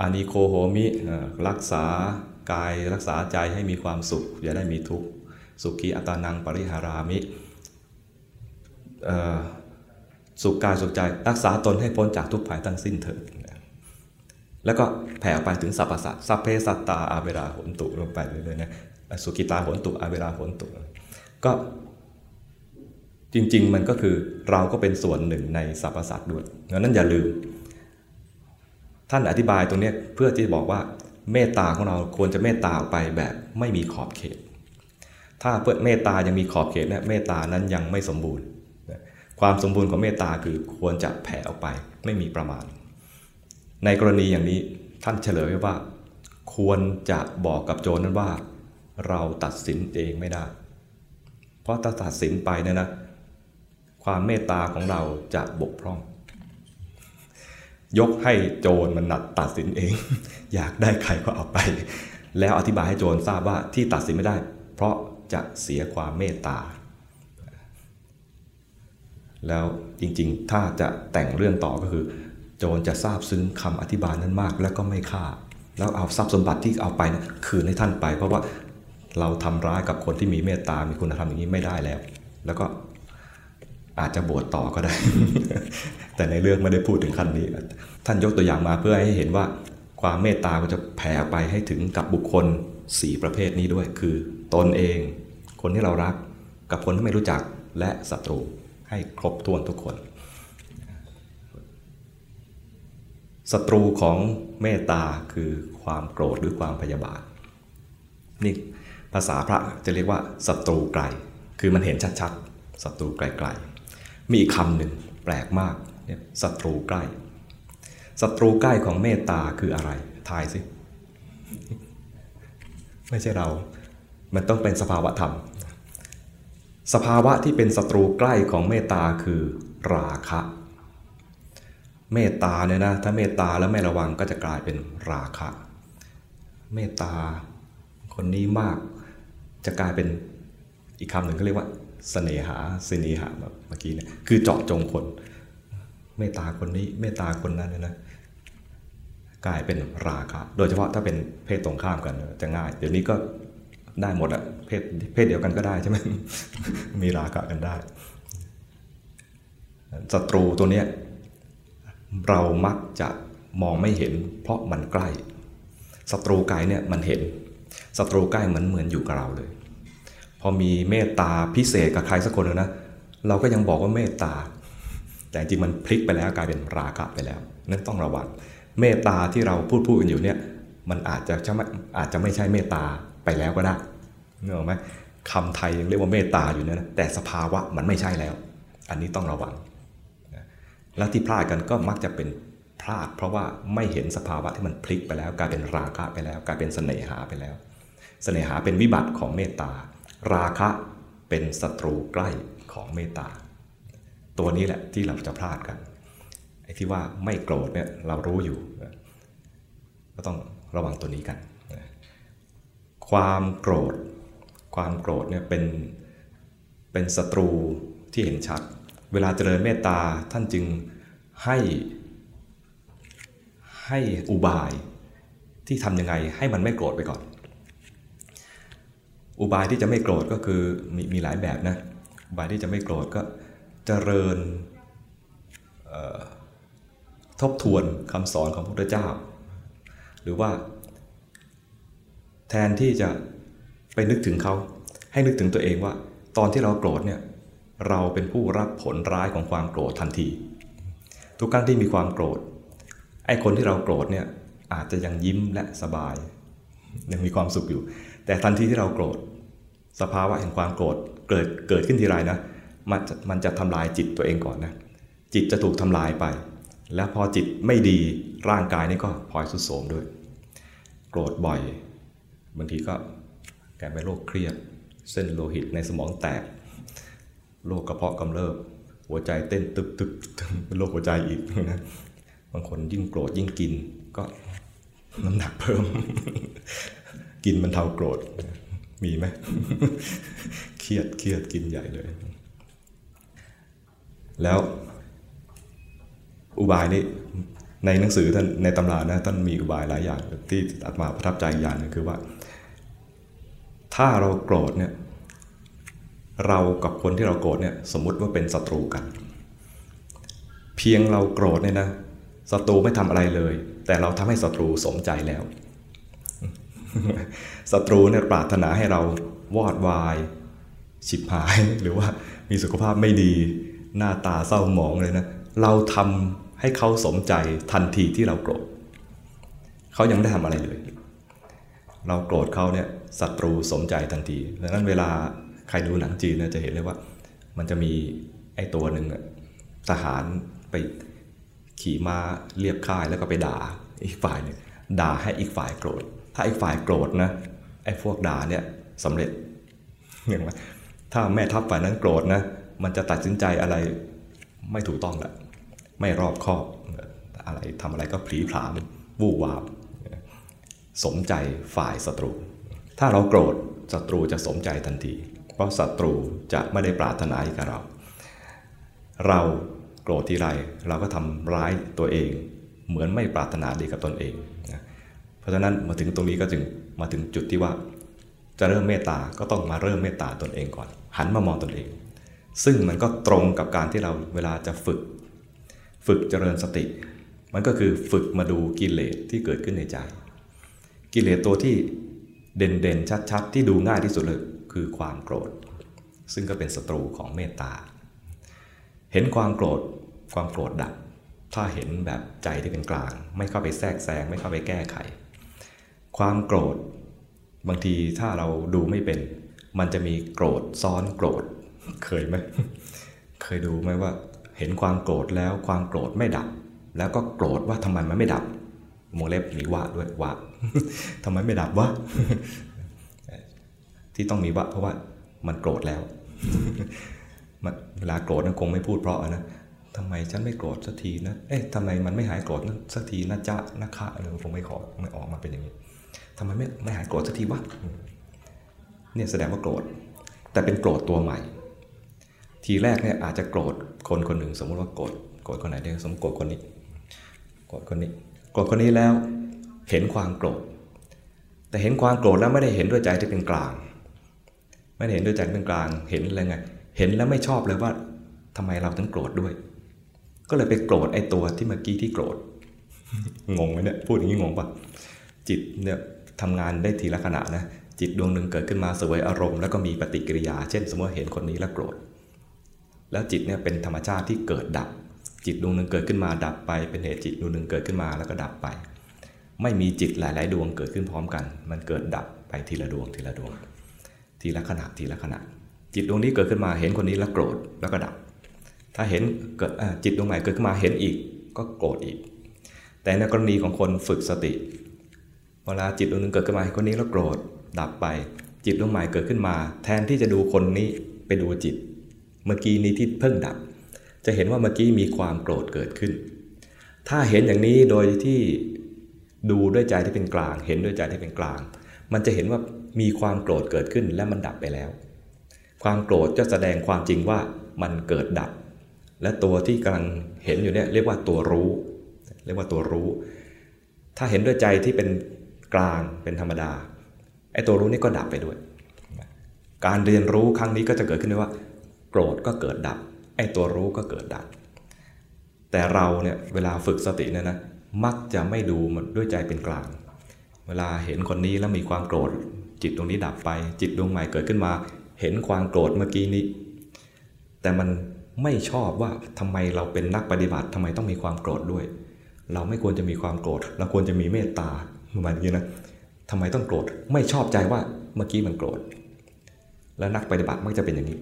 อานิโคโหมิ รักษากายรักษาใจให้มีความสุข อย่าได้มีทุกข์ สุขีอัตานังปริหารามิสุขกายสุขใจรักษาตนให้พ้นจากทุกภัยทั้งสิ้นเถิดแล้วก็แผ่ไปถึงสรรพสัตว์สัพเพสัตตาอาเวราหนตุลงไปเลยๆนะ สุกิตาโหนตุอาเวราโหนตุ ก็จริง ๆ มันก็คือเราก็เป็นส่วนหนึ่งในสรรพสัตว์ด้วยดังนั้นอย่าลืม ท่านอธิบายตรงนี้เพื่อที่จะบอกว่าเมตตาของเราควรจะเมตตาไปแบบไม่มีขอบเขต ถ้าเพื่อเมตตายังมีขอบเขตเนี่ยเมตตานั้นยังไม่สมบูรณ์ ความสมบูรณ์ของเมตตาคือควรจะแผ่ออกไปไม่มีประมาณ ในกรณีอย่างนี้ท่านเฉลยไว้ว่า ควรจะบอกกับโจรนั้นว่า เราตัดสินเองไม่ได้ เพราะถ้าตัดสินไปเนี่ยนะ ความเมตตาของเราจะบกพร่อง ยกให้โจรมันนัดตัดสินเอง อยากได้ใครก็เอาไป แล้วอธิบายให้โจรทราบว่าที่ตัดสินไม่ได้ เพราะจะเสียความเมตตา แล้วจริงๆ ถ้าจะแต่งเรื่องต่อก็คือ โจรจะทราบซึ้งคำอธิบายนั้นมาก แล้วก็ไม่ฆ่าแล้วเอาทรัพย์สมบัติที่เอาไปนะคืนให้ท่านไป เพราะว่า เราทำร้ายกับคนที่มีเมตตา มีคุณธรรมอย่างนี้ไม่ได้แล้ว แล้วก็อาจจะบวชต่อก็ได้ แต่ในเรื่องไม่ได้พูดถึงขั้นนี้ ท่านยกตัวอย่างมาเพื่อให้เห็นว่าความเมตตาก็จะแผ่ไปให้ถึงกับบุคคล 4 ประเภทนี้ด้วย คือตนเอง คนที่เรารัก กับคนที่ไม่รู้จัก และศัตรูให้ครบถ้วนทุกคนศัตรูของเมตตาคือความโกรธหรือความพยาบาทนี่ ภาษาพระจะเรียกว่าศัตรูไกล คือมันเห็นชัดๆศัตรูไกลๆ มีอีกคำหนึ่งแปลกมากเนี่ยศัตรูใกล้ศัตรูใกล้ของเมตตาคืออะไรทายสิไม่ใช่เรา มันต้องเป็นสภาวะธรรม สภาวะที่เป็นศัตรูใกล้ของเมตตาคือราคะ เมตตาเนี่ยนะ ถ้าเมตตาแล้วไม่ระวังก็จะกลายเป็นราคะ เมตตา คนนี้มาก จะกลายเป็นอีกคำหนึ่งก็เรียกว่าสเสน่หาสินีหาแบบเมื่อกี้เนี่ยคือเจาะจงคนเมตตาคนนี้เมตตาคนนั้นนะกลายเป็นราคะ โดยเฉพาะถ้าเป็นเพศตรงข้ามกันจะง่าย เดี๋ยวนี้ก็ได้หมดอะเพศเพศเดียวกันก็ได้ใช่ไหมมีราคะกันได้ศัตรูตัวเนี้ยเรามักจะมองไม่เห็น เพราะมันใกล้ศัตรูไกลเนี่ยมันเห็น ศัตรูใกล้เหมือนเหมือนอยู่กับเราเลย พอมีเมตตาพิเศษกับใครสักคนนึงนะเราก็ยังบอกว่าเมตตา แต่จริงมันพลิกไปแล้วกลายเป็นราคะไปแล้วนั่นต้องระวังเมตตาที่เราพูดพูดกันอยู่เนี่ยมันอาจจะอาจจะไม่ใช่เมตตาไปแล้วก็ได้เนอะไหมคำไทยยังเรียกว่าเมตตาอยู่นะแต่สภาวะมันไม่ใช่แล้ว อันนี้ต้องระวังแล้วที่พลาดกันก็มักจะเป็น ลาด เพราะว่าไม่เห็นสภาวะที่มันพลิกไปแล้ว กลายเป็นราคะไปแล้ว กลายเป็นเสน่หาไปแล้ว เสน่หาเป็นวิบัติของเมตตา ราคะเป็นศัตรูใกล้ของเมตตา ตัวนี้แหละที่เราจะพลาดกันไอ้ที่ว่าไม่โกรธเนี่ยเรารู้อยู่ ก็ต้องระวังตัวนี้กัน ความโกรธ ความโกรธเนี่ยเป็นเป็นศัตรูที่เห็นชัด เวลาเจริญเมตตาท่านจึงให้ ให้อุบายที่ทำยังไงให้มันไม่โกรธไปก่อน อุบายที่จะไม่โกรธก็คือมีมีหลายแบบนะอุบายที่จะไม่โกรธก็เจริญทบทวนคำสอนของพระพุทธเจ้า หรือว่าแทนที่จะไปนึกถึงเขาให้นึกถึงตัวเองว่า ตอนที่เราโกรธเนี่ยเราเป็นผู้รับผลร้ายของความโกรธทันที ทุกครั้งที่มีความโกรธ ไอ้คนที่เราโกรธเนี่ยอาจจะยังยิ้มและสบาย ยังมีความสุขอยู่ แต่ทันทีที่เราโกรธ สภาวะแห่งความโกรธเกิดเกิดขึ้นทีไรนะมันมันจะทำลายจิตตัวเองก่อนนะจิตจะถูกทำลายไป แล้วพอจิตไม่ดีร่างกายนี่ก็พลอยสุดโสมด้วย โกรธบ่อย บางทีก็แกเป็นโรคเครียด เส้นโลหิตในสมองแตกโรคกระเพาะกำเริบ หัวใจเต้นตึกตึกเป็นโรคหัวใจอีกนะ บางคนยิ่งโกรธยิ่งกิน ก็น้ำหนักเพิ่ม กินมันเท่าโกรธ มีไหมเครียดเครียดกินใหญ่เลย แล้ว อุบายนี้ในหนังสือท่านในตำรานะท่านมีอุบายหลายอย่างที่อาตมาประทับใจอย่างนึงคือว่า ถ้าเราโกรธเนี่ยเรากับคนที่เราโกรธเนี่ยสมมติว่าเป็นศัตรูกัน เพียงเราโกรธเนี่ยนะ ศัตรูไม่ทำอะไรเลย แต่เราทำให้ศัตรูสมใจแล้วศัตรูเนี่ยปรารถนาให้เราวอดวายฉิบหาย หรือว่ามีสุขภาพไม่ดี หน้าตาเศร้าหมองเลยนะ เราทำให้เขาสมใจทันทีที่เราโกรธเขายังไม่ได้ทำอะไรเลย เราโกรธเขาเนี่ยศัตรูสมใจทันทีดังนั้นเวลาใครดูหนังจีนเนี่ยจะเห็นเลยว่า มันจะมีไอ้ตัวหนึ่งทหารไป ขี่ม้าเรียบค่ายแล้วก็ไปด่าอีกฝ่ายหนึ่งด่าให้อีกฝ่ายโกรธ ถ้าอีกฝ่ายโกรธนะไอ้พวกด่าเนี่ยสำเร็จเห็นไหมถ้าแม่ทัพฝ่ายนั้นโกรธนะมันจะตัดสินใจอะไรไม่ถูกต้องละไม่รอบคอบอะไรทำอะไรก็ผีผามวู่วาบสมใจฝ่ายศัตรู ถ้าเราโกรธศัตรูจะสมใจทันที เพราะศัตรูจะไม่ได้ปรารถนากับเรา เรา โกรธทีไรเราก็ทำร้ายตัวเอง เหมือนไม่ปรารถนาดีกับตนเองนะเพราะฉะนั้นมาถึงตรงนี้ก็จึงมาถึงจุดที่ว่า จะเริ่มเมตตาก็ต้องมาเริ่มเมตตาตนเองก่อน หันมามองตนเอง ซึ่งมันก็ตรงกับการที่เราเวลาจะฝึก ฝึกเจริญสติ มันก็คือฝึกมาดูกิเลสที่เกิดขึ้นในใจ กิเลสตัวที่เด่นเด่นชัดๆ ที่ดูง่ายที่สุดเลยคือความโกรธ ซึ่งก็เป็นศัตรูของเมตตาเห็นความโกรธ ความโกรธดับ ถ้าเห็นแบบใจที่เป็นกลาง ไม่เข้าไปแทรกแซงไม่เข้าไปแก้ไข ความโกรธ บางทีถ้าเราดูไม่เป็น มันจะมีโกรธซ้อนโกรธ เคยไหมเคยดูไหมว่า เห็นความโกรธแล้วความโกรธไม่ดับ แล้วก็โกรธว่าทำไมมันไม่ดับมงเล็บมีว่าด้วยว่าทำไมไม่ดับวะที่ต้องมีวะเพราะว่ามันโกรธแล้วเวลาโกรธนั้นคงไม่พูดเพราะนะ ทำไมฉันไม่โกรธสักทีนะ เอ๊ะทำไมมันไม่หายโกรธสักทีนะจ๊ะนะคะเออผมไม่ขอไม่ออกมาเป็นอย่างนี้ทำไมไม่ไม่หายโกรธสักทีวะเนี่ยแสดงว่าโกรธ แต่เป็นโกรธตัวใหม่ ทีแรกเนี่ยอาจจะโกรธคนคนหนึ่ง สมมติว่าโกรธโกรธคนไหนเนี่ยสมมติโกรธคนนี้ โกรธคนนี้ โกรธคนนี้แล้ว เห็นความโกรธ แต่เห็นความโกรธแล้วไม่ได้เห็นด้วยใจที่เป็นกลาง ไม่ได้เห็นด้วยใจเป็นกลาง เห็นอะไรไง เห็นแล้วไม่ชอบเลยว่าทำไมเราถึงโกรธด้วย ก็เลยไปโกรธไอ้ตัวที่เมื่อกี้ที่โกรธงงไหมเนี่ยพูดอย่างนี้งงปะจิตเนี่ยทำงานได้ทีละขณะนะจิตดวงหนึ่งเกิดขึ้นมาสวยอารมณ์แล้วก็มีปฏิกิริยา เช่น สมมติเห็นคนนี้แล้วโกรธแล้วจิตเนี่ยเป็นธรรมชาติที่เกิดดับ จิตดวงหนึ่งเกิดขึ้นมาดับไป เป็นเหตุจิตดวงหนึ่งเกิดขึ้นมาแล้วก็ดับไป ไม่มีจิตหลาย ๆ ดวงเกิดขึ้นพร้อมกัน มันเกิดดับไปทีละดวงทีละดวง ทีละขณะทีละขณะ จิตดวงนี้เกิดขึ้นมาเห็นคนนี้แล้วโกรธแล้วก็ดับ ถ้าเห็นเกิดจิตดวงใหม่เกิดขึ้นมาเห็นอีกก็โกรธอีก แต่ในกรณีของคนฝึกสติ เวลาจิตดวงหนึ่งเกิดขึ้นมาคนนี้แล้วโกรธดับไป จิตดวงใหม่เกิดขึ้นมา แทนที่จะดูคนนี้ไปดูจิต เมื่อกี้นี้ที่เพิ่งดับ จะเห็นว่าเมื่อกี้มีความโกรธเกิดขึ้น ถ้าเห็นอย่างนี้โดยที่ดูด้วยใจที่เป็นกลาง เห็นด้วยใจที่เป็นกลาง มันจะเห็นว่ามีความโกรธเกิดขึ้นและมันดับไปแล้ว ความโกรธจะแสดงความจริงว่ามันเกิดดับ และตัวที่กำลังเห็นอยู่เนี่ยเรียกว่าตัวรู้ เรียกว่าตัวรู้ ถ้าเห็นด้วยใจที่เป็นกลางเป็นธรรมดาไอ้ตัวรู้นี่ก็ดับไปด้วย การเรียนรู้ครั้งนี้ก็จะเกิดขึ้นด้ว่า โกรธก็เกิดดับไอ้ตัวรู้ก็เกิดดับ แต่เราเนี่ยเวลาฝึกสติเนี่ยนะมักจะไม่ดูมันด้วยใจเป็นกลาง เวลาเห็นคนนี้แล้วมีความโกรธ จิตตรงนี้ดับไป จิตดวงใหม่เกิดขึ้นมา เห็นความโกรธเมื่อกี้นี้ แต่มัน ไม่ชอบว่าทำไมเราเป็นนักปฏิบัติทำไมต้องมีความโกรธด้วย เราไม่ควรจะมีความโกรธเราควรจะมีเมตตาประมาณนี้นะทำไมต้องโกรธไม่ชอบใจว่าเมื่อกี้มันโกรธและนักปฏิบัติมักจะเป็นอย่างนี้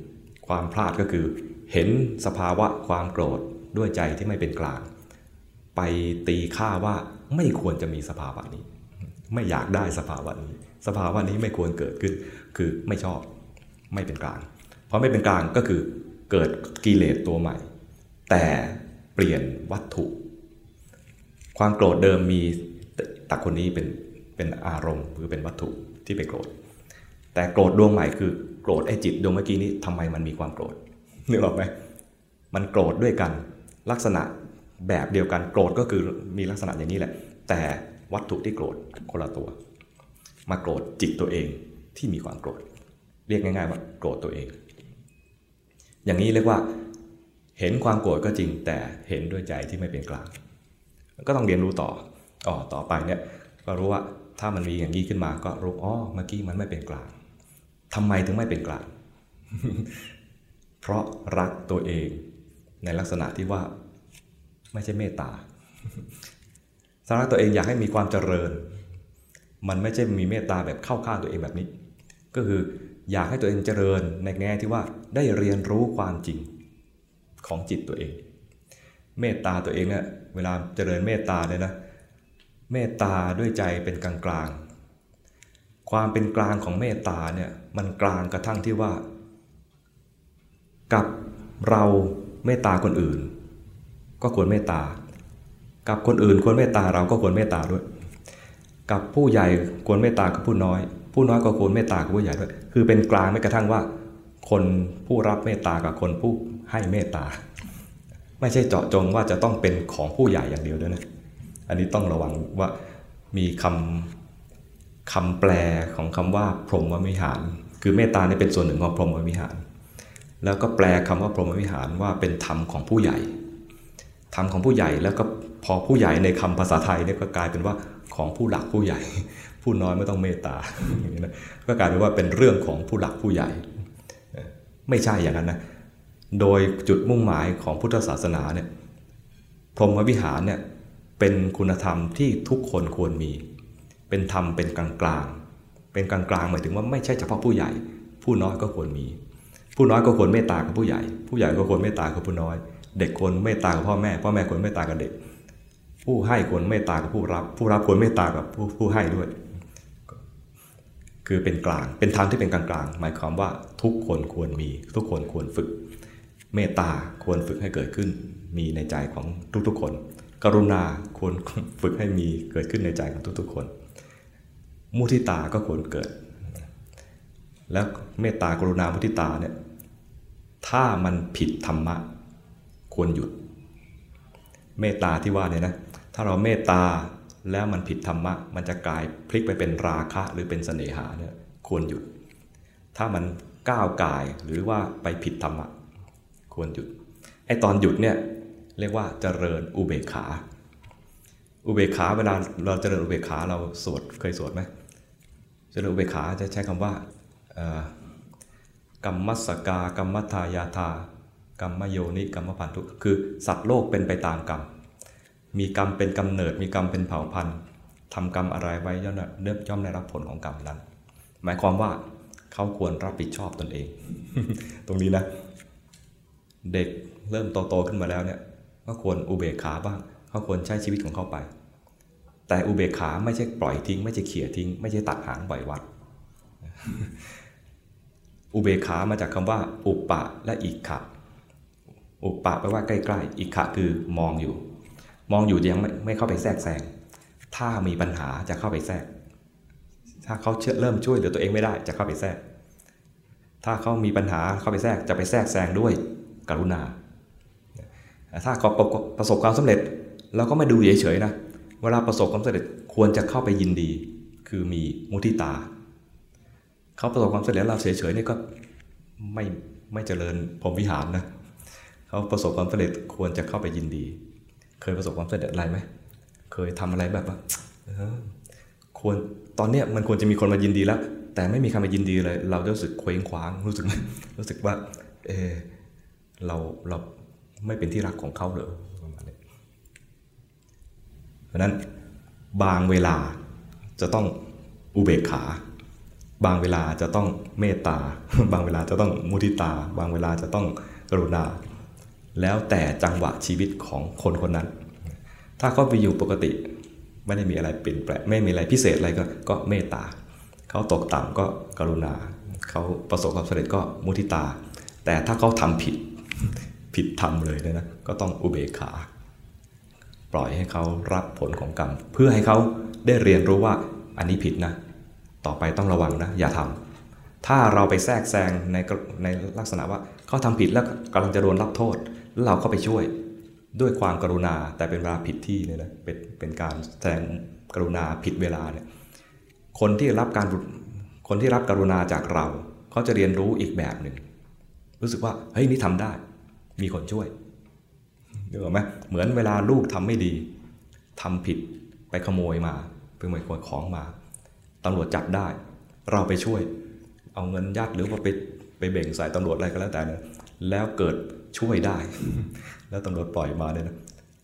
ความพลาดก็คือ เห็นสภาวะความโกรธด้วยใจที่ไม่เป็นกลาง ไปตีค่าว่าไม่ควรจะมีสภาวะนี้ ไม่อยากได้สภาวะนี้ สภาวะนี้ไม่ควรเกิดขึ้น คือไม่ชอบไม่เป็นกลาง เพราะไม่เป็นกลางก็คือ เกิดกิเลสตัวใหม่ แต่เปลี่ยนวัตถุ ความโกรธเดิมมีตักคนนี้เป็นเป็นอารมณ์หรือเป็นวัตถุที่ไปโกรธ แต่โกรธดวงใหม่คือโกรธไอ้จิตดวงเมื่อกี้นี้ทำไมมันมีความโกรธนึกออกไหมมันโกรธด้วยกัน ลักษณะแบบเดียวกันโกรธก็คือมีลักษณะอย่างนี้แหละ แต่วัตถุที่โกรธคนละตัว มาโกรธจิตตัวเองที่มีความโกรธ เรียกง่ายๆว่าโกรธตัวเอง อย่างนี้เรียกว่า เห็นความโกรธก็จริง แต่เห็นด้วยใจที่ไม่เป็นกลาง ก็ต้องเรียนรู้ต่ออ๋อต่อไปเนี่ยก็รู้ว่าถ้ามันมีอย่างนี้ขึ้นมาก็รู้อ๋อเมื่อกี้มันไม่เป็นกลางทำไมถึงไม่เป็นกลาง เพราะรักตัวเองในลักษณะที่ว่าไม่ใช่เมตตาสาระตัวเองอยากให้มีความเจริญ มันไม่ใช่มีเมตตาแบบเข้าข้างตัวเองแบบนี้ ก็คือ อยากให้ตัวเองเจริญในแง่ที่ว่าได้เรียนรู้ความจริงของจิตตัวเอง เมตตาตัวเองเนี่ยเวลาเจริญเมตตาเนี่ยนะเมตตาด้วยใจเป็นกลางกลางความเป็นกลางของเมตตาเนี่ยมันกลางกระทั่งที่ว่า กับเราเมตตาคนอื่น ก็ควรเมตตา กับคนอื่นควรเมตตาเราก็ควรเมตตาด้วย กับผู้ใหญ่ควรเมตตากับผู้น้อย ผู้น้อยก็ควรเมตตากับผู้ใหญ่ด้วยคือเป็นกลางไม่กระทั่งว่า คนผู้รับเมตตากับคนผู้ให้เมตตา ไม่ใช่เจาะจงว่าจะต้องเป็นของผู้ใหญ่อย่างเดียวด้วยนะอันนี้ต้องระวังว่ามีคำคำแปลของคำว่าพรหมวิหาร คือเมตตาเนี่ยเป็นส่วนหนึ่งของพรหมวิหาร แล้วก็แปลคำว่าพรหมวิหารว่าเป็นธรรมของผู้ใหญ่ธรรมของผู้ใหญ่แล้วก็พอผู้ใหญ่ในคำภาษาไทยเนี่ยก็กลายเป็นว่าของผู้หลักผู้ใหญ่ ผู้น้อยไม่ต้องเมตตาอย่างนี้นะก็กลายเป็นว่าเป็นเรื่องของผู้หลักผู้ใหญ่ ไม่ใช่อย่างนั้นนะโดยจุดมุ่งหมายของพุทธศาสนาเนี่ยพรหมวิหารเนี่ยเป็นคุณธรรมที่ทุกคนควรมี เป็นธรรมเป็นกลางกลางเป็นกลางกลางหมายถึงว่าไม่ใช่เฉพาะผู้ใหญ่ ผู้น้อยก็ควรมี ผู้น้อยก็ควรเมตตากับผู้ใหญ่ ผู้ใหญ่ก็ควรเมตตากับผู้น้อย เด็กควรเมตตากับพ่อแม่ พ่อแม่ควรเมตตากับเด็ก ผู้ให้ควรเมตตากับผู้รับ ผู้รับควรเมตตากับผู้ผู้ให้ด้วย คือเป็นกลาง เป็นทางที่เป็นกลางกลางหมายความว่าทุกคนควรมี ทุกคนควรฝึก เมตตาควรฝึกให้เกิดขึ้น มีในใจของทุกๆคน กรุณาควรฝึกให้มีเกิดขึ้นในใจของทุกๆคน มุทิตาก็ควรเกิด แล้วเมตตากรุณามุทิตาเนี่ย ถ้ามันผิดธรรมะ ควรหยุด เมตตาที่ว่าเนี่ยนะ ถ้าเราเมตตา แล้วมันผิดธรรมะ มันจะกลายพลิกไปเป็นราคะหรือเป็นเสน่หาเนี่ยควรหยุด ถ้ามันก้าวกายหรือว่าไปผิดธรรมะ ควรหยุดไอตอนหยุดเนี่ยเรียกว่าเจริญอุเบกขา อุเบกขาเวลาเราเจริญอุเบกขาเราสวดเคยสวดไหมเจริญอุเบกขาจะใช้คำว่ากรรมสกากรรมทายาทากรรมโยนิกรรมพันธุคือสัตว์โลกเป็นไปตามกรรม มีกรรมเป็นกำเนิด มีกรรมเป็นเผ่าพันธุ์ทำกรรมอะไรไว้ย่อมย่อมได้รับผลของกรรมนั้น หมายความว่าเขาควรรับผิดชอบตนเอง ตรงนี้นะ เด็กเริ่มโตๆขึ้นมาแล้วเนี่ยก็ควรอุเบกขาบ้างเขาควรใช้ชีวิตของเขาไป แต่อุเบกขาไม่ใช่ปล่อยทิ้ง ไม่ใช่เขี่ยทิ้ง ไม่ใช่ตัดหางปล่อยวัด อุเบกขามาจากคำว่า อุปปะและอิขะอุปปะแปลว่าใกล้ๆ อิขะคือมองอยู่ มองอยู่ยังไม่ไม่เข้าไปแทรกแซงถ้ามีปัญหาจะเข้าไปแทรก ถ้าเขาเชื่อเริ่มช่วยเหลือตัวเองไม่ได้จะเข้าไปแทรก ถ้าเขามีปัญหาเข้าไปแทรกจะไปแทรกแซงด้วยกรุณา ถ้าเขาประสบความสำเร็จเราก็ไม่ดูเฉยๆนะเวลาประสบความสำเร็จควรจะเข้าไปยินดี คือมีมุทิตา เขาประสบความสำเร็จเราเฉยๆนี่ก็ไม่ไม่เจริญพรหมวิหารนะเขาประสบความสำเร็จควรจะเข้าไปยินดี เคยประสบความสำเร็จอะไรไหมเคยทำอะไรแบบว่าควรตอนเนี้ยมันควรจะมีคนมายินดีแล้ว แต่ไม่มีใครมายินดีเลย เราจะรู้สึกเคว้งคว้างรู้สึกรู้สึกว่า เออเราเราไม่เป็นที่รักของเขาเลยประมาณนี้เพราะนั้นบางเวลาจะต้องอุเบกขา บางเวลาจะต้องเมตตา บางเวลาจะต้องมุทิตา บางเวลาจะต้องกรุณา แล้วแต่จังหวะชีวิตของคนคนนั้น ถ้าเขาไปอยู่ปกติไม่ได้มีอะไรเปลี่ยนแปลงไม่มีอะไรพิเศษอะไรก็ก็เมตตาเขาตกต่ำก็กรุณาเขาประสบความสำเร็จก็มุทิตา แต่ถ้าเขาทำผิดผิดทำเลยนะก็ต้องอุเบกขา ปล่อยให้เขารับผลของกรรม เพื่อให้เขาได้เรียนรู้ว่าอันนี้ผิดนะ ต่อไปต้องระวังนะ อย่าทำถ้าเราไปแทรกแซงในในลักษณะว่าเขาทำผิดแล้วกำลังจะโดนรับโทษ แล้วเราไปช่วยด้วยความกรุณาแต่เป็นเวลาผิดที่เนี่ยนะเป็นเป็นการแสดงกรุณาผิดเวลาเนี่ยคนที่รับการคนที่รับกรุณาจากเราเขาจะเรียนรู้อีกแบบหนึ่งรู้สึกว่าเฮ้ยนี่ทำได้ มีคนช่วยนึกออกไหมเหมือนเวลาลูกทำไม่ดีทำผิดไปขโมยมาไปขโมยของมาตำรวจจับได้ เราไปช่วย เอาเงินยัดหรือว่าไปไปเบ่งใส่ตำรวจอะไรก็แล้วแต่เนี่ยแล้วเกิด ช่วยได้ แล้วตำรวจปล่อยมาเนี่ยนะ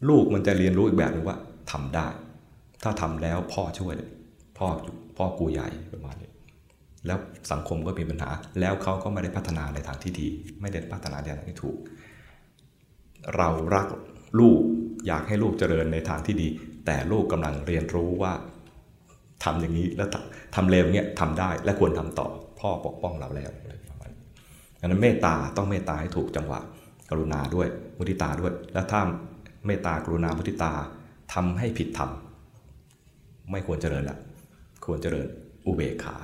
ลูกมันจะเรียนรู้อีกแบบหนึ่งว่าทำได้ ถ้าทำแล้วพ่อช่วย พ่อพ่อกูใหญ่ประมาณนี้แล้วสังคมก็มีปัญหา แล้วเขาก็ไม่ได้พัฒนาในทางที่ดี ไม่ได้พัฒนาในทางที่ถูก เรารักลูกอยากให้ลูกเจริญในทางที่ดี แต่ลูกกำลังเรียนรู้ว่าทำอย่างนี้แล้วทำเร็วเนี้ยทำได้และควรทำต่อพ่อปกป้องเราแล้วดังนั้นเมตตาต้องเมตตาให้ถูกจังหวะ กรุณาด้วยมุทิตาด้วย แล้วถ้าเมตตากรุณามุทิตาทำให้ผิดธรรมไม่ควรเจริญละควรเจริญอุเบกขา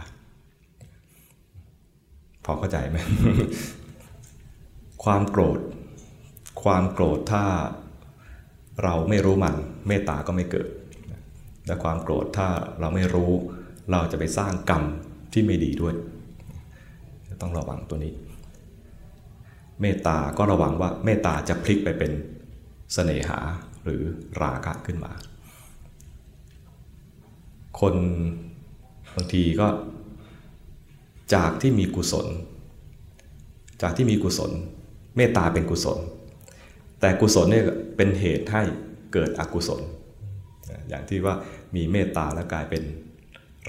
พอเข้าใจไหมความโกรธ ความโกรธถ้าเราไม่รู้มัน เมตตาก็ไม่เกิดและความโกรธถ้าเราไม่รู้ เราจะไปสร้างกรรมที่ไม่ดีด้วย ต้องระวังตัวนี้ เมตตาก็ระวังว่าเมตตาจะพลิกไปเป็นเสน่หาหรือราคะขึ้นมา คนบางทีก็จากที่มีกุศล จากที่มีกุศล เมตตาเป็นกุศล แต่กุศลเนี่ยเป็นเหตุให้เกิดอกุศล อย่างที่ว่ามีเมตตาแล้วกลายเป็น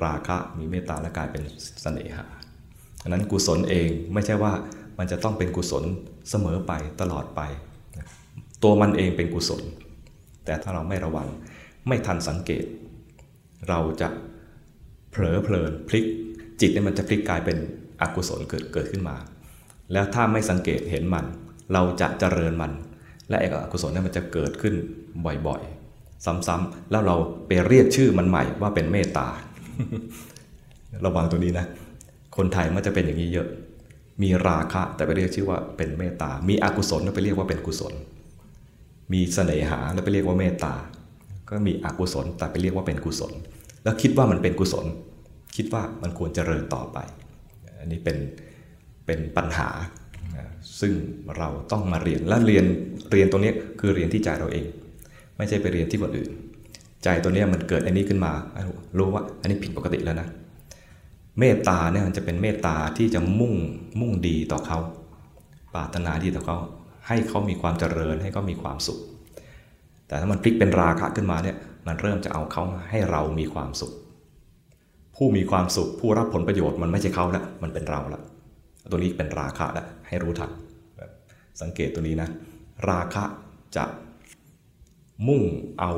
ราคะ มีเมตตาแล้วกลายเป็นเสน่หาอันนั้นกุศลเองไม่ใช่ว่า มันจะต้องเป็นกุศลเสมอไปตลอดไป ตัวมันเองเป็นกุศล แต่ถ้าเราไม่ระวังไม่ทันสังเกต เราจะเผลอเพลินพลิก จิตเนี่ยมันจะพลิกกลายเป็นอกุศลเกิดเกิดขึ้นมา แล้วถ้าไม่สังเกตเห็นมัน เราจะเจริญมัน และไอ้อกุศลเนี่ยมันจะเกิดขึ้นบ่อยๆ ซ้ำๆแล้วเราไปเรียกชื่อมันใหม่ว่าเป็นเมตตาระวังตัวนี้นะ คนไทยมันจะเป็นอย่างนี้เยอะ มีราคะแต่ไปเรียกชื่อว่าเป็นเมตตา มีอกุศลแล้วไปเรียกว่าเป็นกุศล มีเสน่หาแล้วไปเรียกว่าเมตตา ก็มีอกุศลแต่ไปเรียกว่าเป็นกุศล แล้วคิดว่ามันเป็นกุศล คิดว่ามันควรเจริญต่อไป อันนี้เป็นเป็นปัญหา ซึ่งเราต้องมาเรียนและเรียนเรียนตรงนี้คือเรียนที่ใจเราเอง ไม่ใช่ไปเรียนที่คนอื่น ใจตัวนี้มันเกิดอันนี้ขึ้นมา รู้ว่าอันนี้ผิดปกติแล้วนะ เมตตาเนี่ยมันจะเป็นเมตตาที่จะมุ่งมุ่งดีต่อเขาปรารถนาดีต่อเขาให้เขามีความเจริญให้เขามีความสุข แต่ถ้ามันพลิกเป็นราคะขึ้นมาเนี่ยมันเริ่มจะเอาเขาให้เรามีความสุข ผู้มีความสุขผู้รับผลประโยชน์มันไม่ใช่เขาล้วมันเป็นเราล้วตัวนี้เป็นราคะล้วให้รู้ทันสังเกตตัวนี้นะราคะจะมุ่งเอา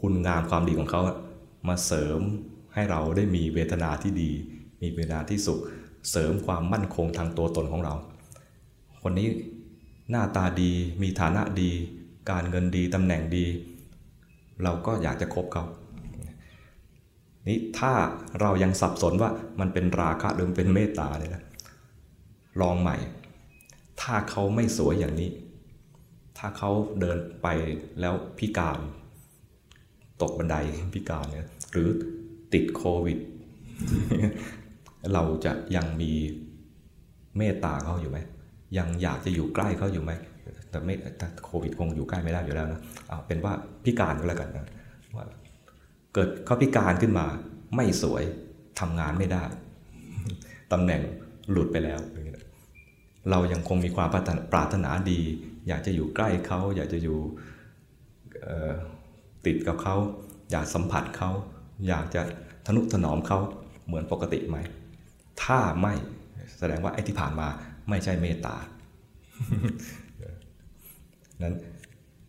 คุณงามความดีของเขามาเสริม ให้เราได้มีเวทนาที่ดี มีเวทนาที่สุข เสริมความมั่นคงทางตัวตนของเรา คนนี้หน้าตาดีมีฐานะดี การเงินดีตำแหน่งดี เราก็อยากจะคบเขานี่ถ้าเรายังสับสนว่ามันเป็นราคะหรือเป็นเมตตาเนี่ยนะลองใหม่ ถ้าเขาไม่สวยอย่างนี้ ถ้าเขาเดินไปแล้วพิการ ตกบันไดพิการเนี่ยหรือ ติดโควิด เราจะยังมีเมตตาเขาอยู่ไหม ยังอยากจะอยู่ใกล้เขาอยู่ไหม แต่ไม่แต่โควิดคงอยู่ใกล้ไม่ได้อยู่แล้วนะเอาเป็นว่าพิการก็แล้วกันนะว่าเกิดเขาพิการขึ้นมาไม่สวยทำงานไม่ได้ตำแหน่งหลุดไปแล้ว เรายังคงมีความปรารถนาดี อยากจะอยู่ใกล้เขา อยากจะอยู่ติดกับเขา อยากสัมผัสเขา อยากจะทนุถนอมเขาเหมือนปกติไหม ถ้าไม่แสดงว่าไอ้ที่ผ่านมาไม่ใช่เมตตา นั้น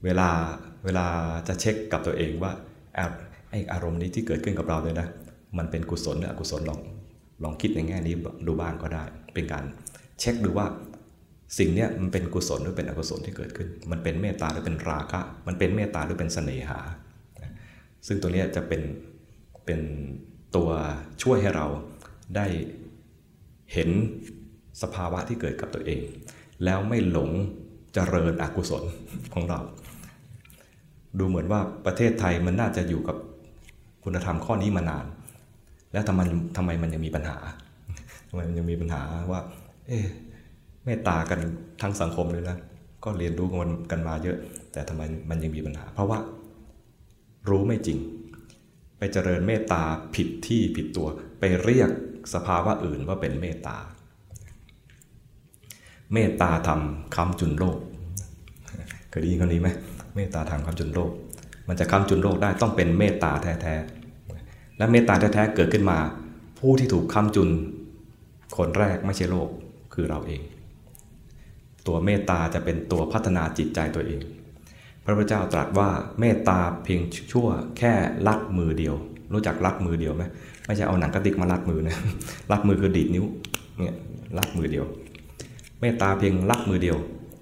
เวลาเวลาจะเช็คกับตัวเองว่าไอ้อารมณ์นี้ที่เกิดขึ้นกับเราเลยนะ มันเป็นกุศลหรืออกุศลลองลองคิดในแง่นี้ดูบ้างก็ได้ เป็นการเช็คดูว่าสิ่งนี้มันเป็นกุศลหรือเป็นอกุศลที่เกิดขึ้น มันเป็นเมตตาหรือเป็นราคะ มันเป็นเมตตาหรือเป็นเสน่หา ซึ่งตัวนี้จะเป็น เป็นตัวช่วยให้เราได้เห็นสภาวะที่เกิดกับตัวเอง แล้วไม่หลงเจริญอกุศลของเรา ดูเหมือนว่าประเทศไทยมันน่าจะอยู่กับคุณธรรมข้อนี้มานาน แล้วทำไมทำไมมันยังมีปัญหาทำไมมันยังมีปัญหาว่า เอ๊เมตตากันทั้งสังคมเลยนะก็เรียนรู้กันกันมาเยอะ แต่ทำไมมันยังมีปัญหา เพราะว่ารู้ไม่จริง ไปเจริญเมตตาผิดที่ผิดตัว ไปเรียกสภาวะอื่นว่าเป็นเมตตา เมตตาทำคำจุนโลกเคยได้ยินคำนี้ไหมเมตตาทำคำจุนโลก มันจะคำจุนโลกได้ต้องเป็นเมตตาแท้ๆและเมตตาแท้ๆเกิดขึ้นมา ผู้ที่ถูกคำจุน คนแรกไม่ใช่โลกคือเราเอง ตัวเมตตาจะเป็นตัวพัฒนาจิตใจตัวเอง พระพุทธเจ้าตรัสว่าเมตตาเพียงชั่วแค่ลัดมือเดียว รู้จักลัดมือเดียวไหมไม่ใช่เอาหนังกระติกมาลัดมือนะลัดมือคือดีดนิ้วเนี่ยลัดมือเดียว เมตตาเพียงลัดมือเดียว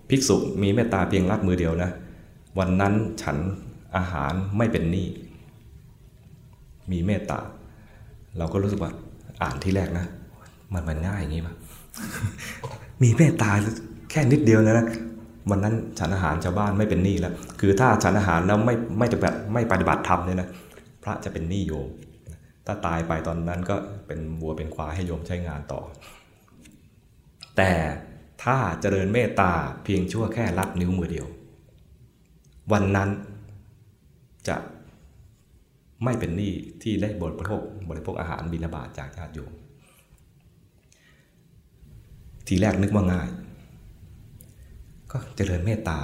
ภิกษุมีเมตตาเพียงลัดมือเดียวนะวันนั้นฉันอาหารไม่เป็นหนี้มีเมตตา เราก็รู้สึกว่าอ่านที่แรกนะ มันมันง่ายอย่างนี้ปะมีเมตตาแค่นิดเดียวนะนะ วันนั้นฉันอาหารชาวบ้านไม่เป็นหนี้แล้ว คือถ้าฉันอาหารแล้วไม่ไม่จะแบบไม่ปฏิบัติธรรมเนี่ยนะพระจะเป็นหนี้โยม ถ้าตายไปตอนนั้นก็เป็นวัวเป็นควายให้โยมใช้งานต่อ แต่ถ้าเจริญเมตตาเพียงชั่วแค่ลัดนิ้วมือเดียว วันนั้นจะไม่เป็นหนี้ที่ได้บริโภคบริโภคอาหารบิณฑบาตจากญาติโยม ทีแรกนึกว่าง่าย ก็เจริญเมตตา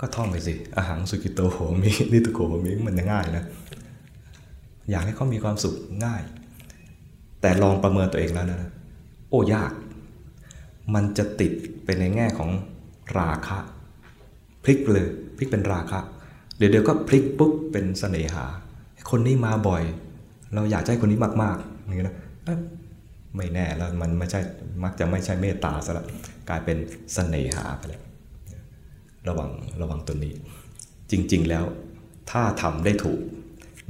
ก็ท่องไปสิอาหารสุกิโตโหมินิตุโกโหมิมันง่ายนะอยากให้เขามีความสุขง่าย แต่ลองประเมินตัวเองแล้วนะ โอ้ยาก มันจะติดไปในแง่ของราคะ พลิกเลยพลิกเป็นราคะ เดี๋ยวเดี๋ยวก็พลิกปุ๊บเป็นเสน่หา คนนี้มาบ่อย เราอยากให้คนนี้มากๆอย่างนี้นะไม่แน่แล้วมันไม่ใช่มักจะไม่ใช่เมตตาซะละ กลายเป็นสเสน่หาไปแล้วระวังระวังตัวนี้ จริง ๆ แล้วถ้าทำได้ถูก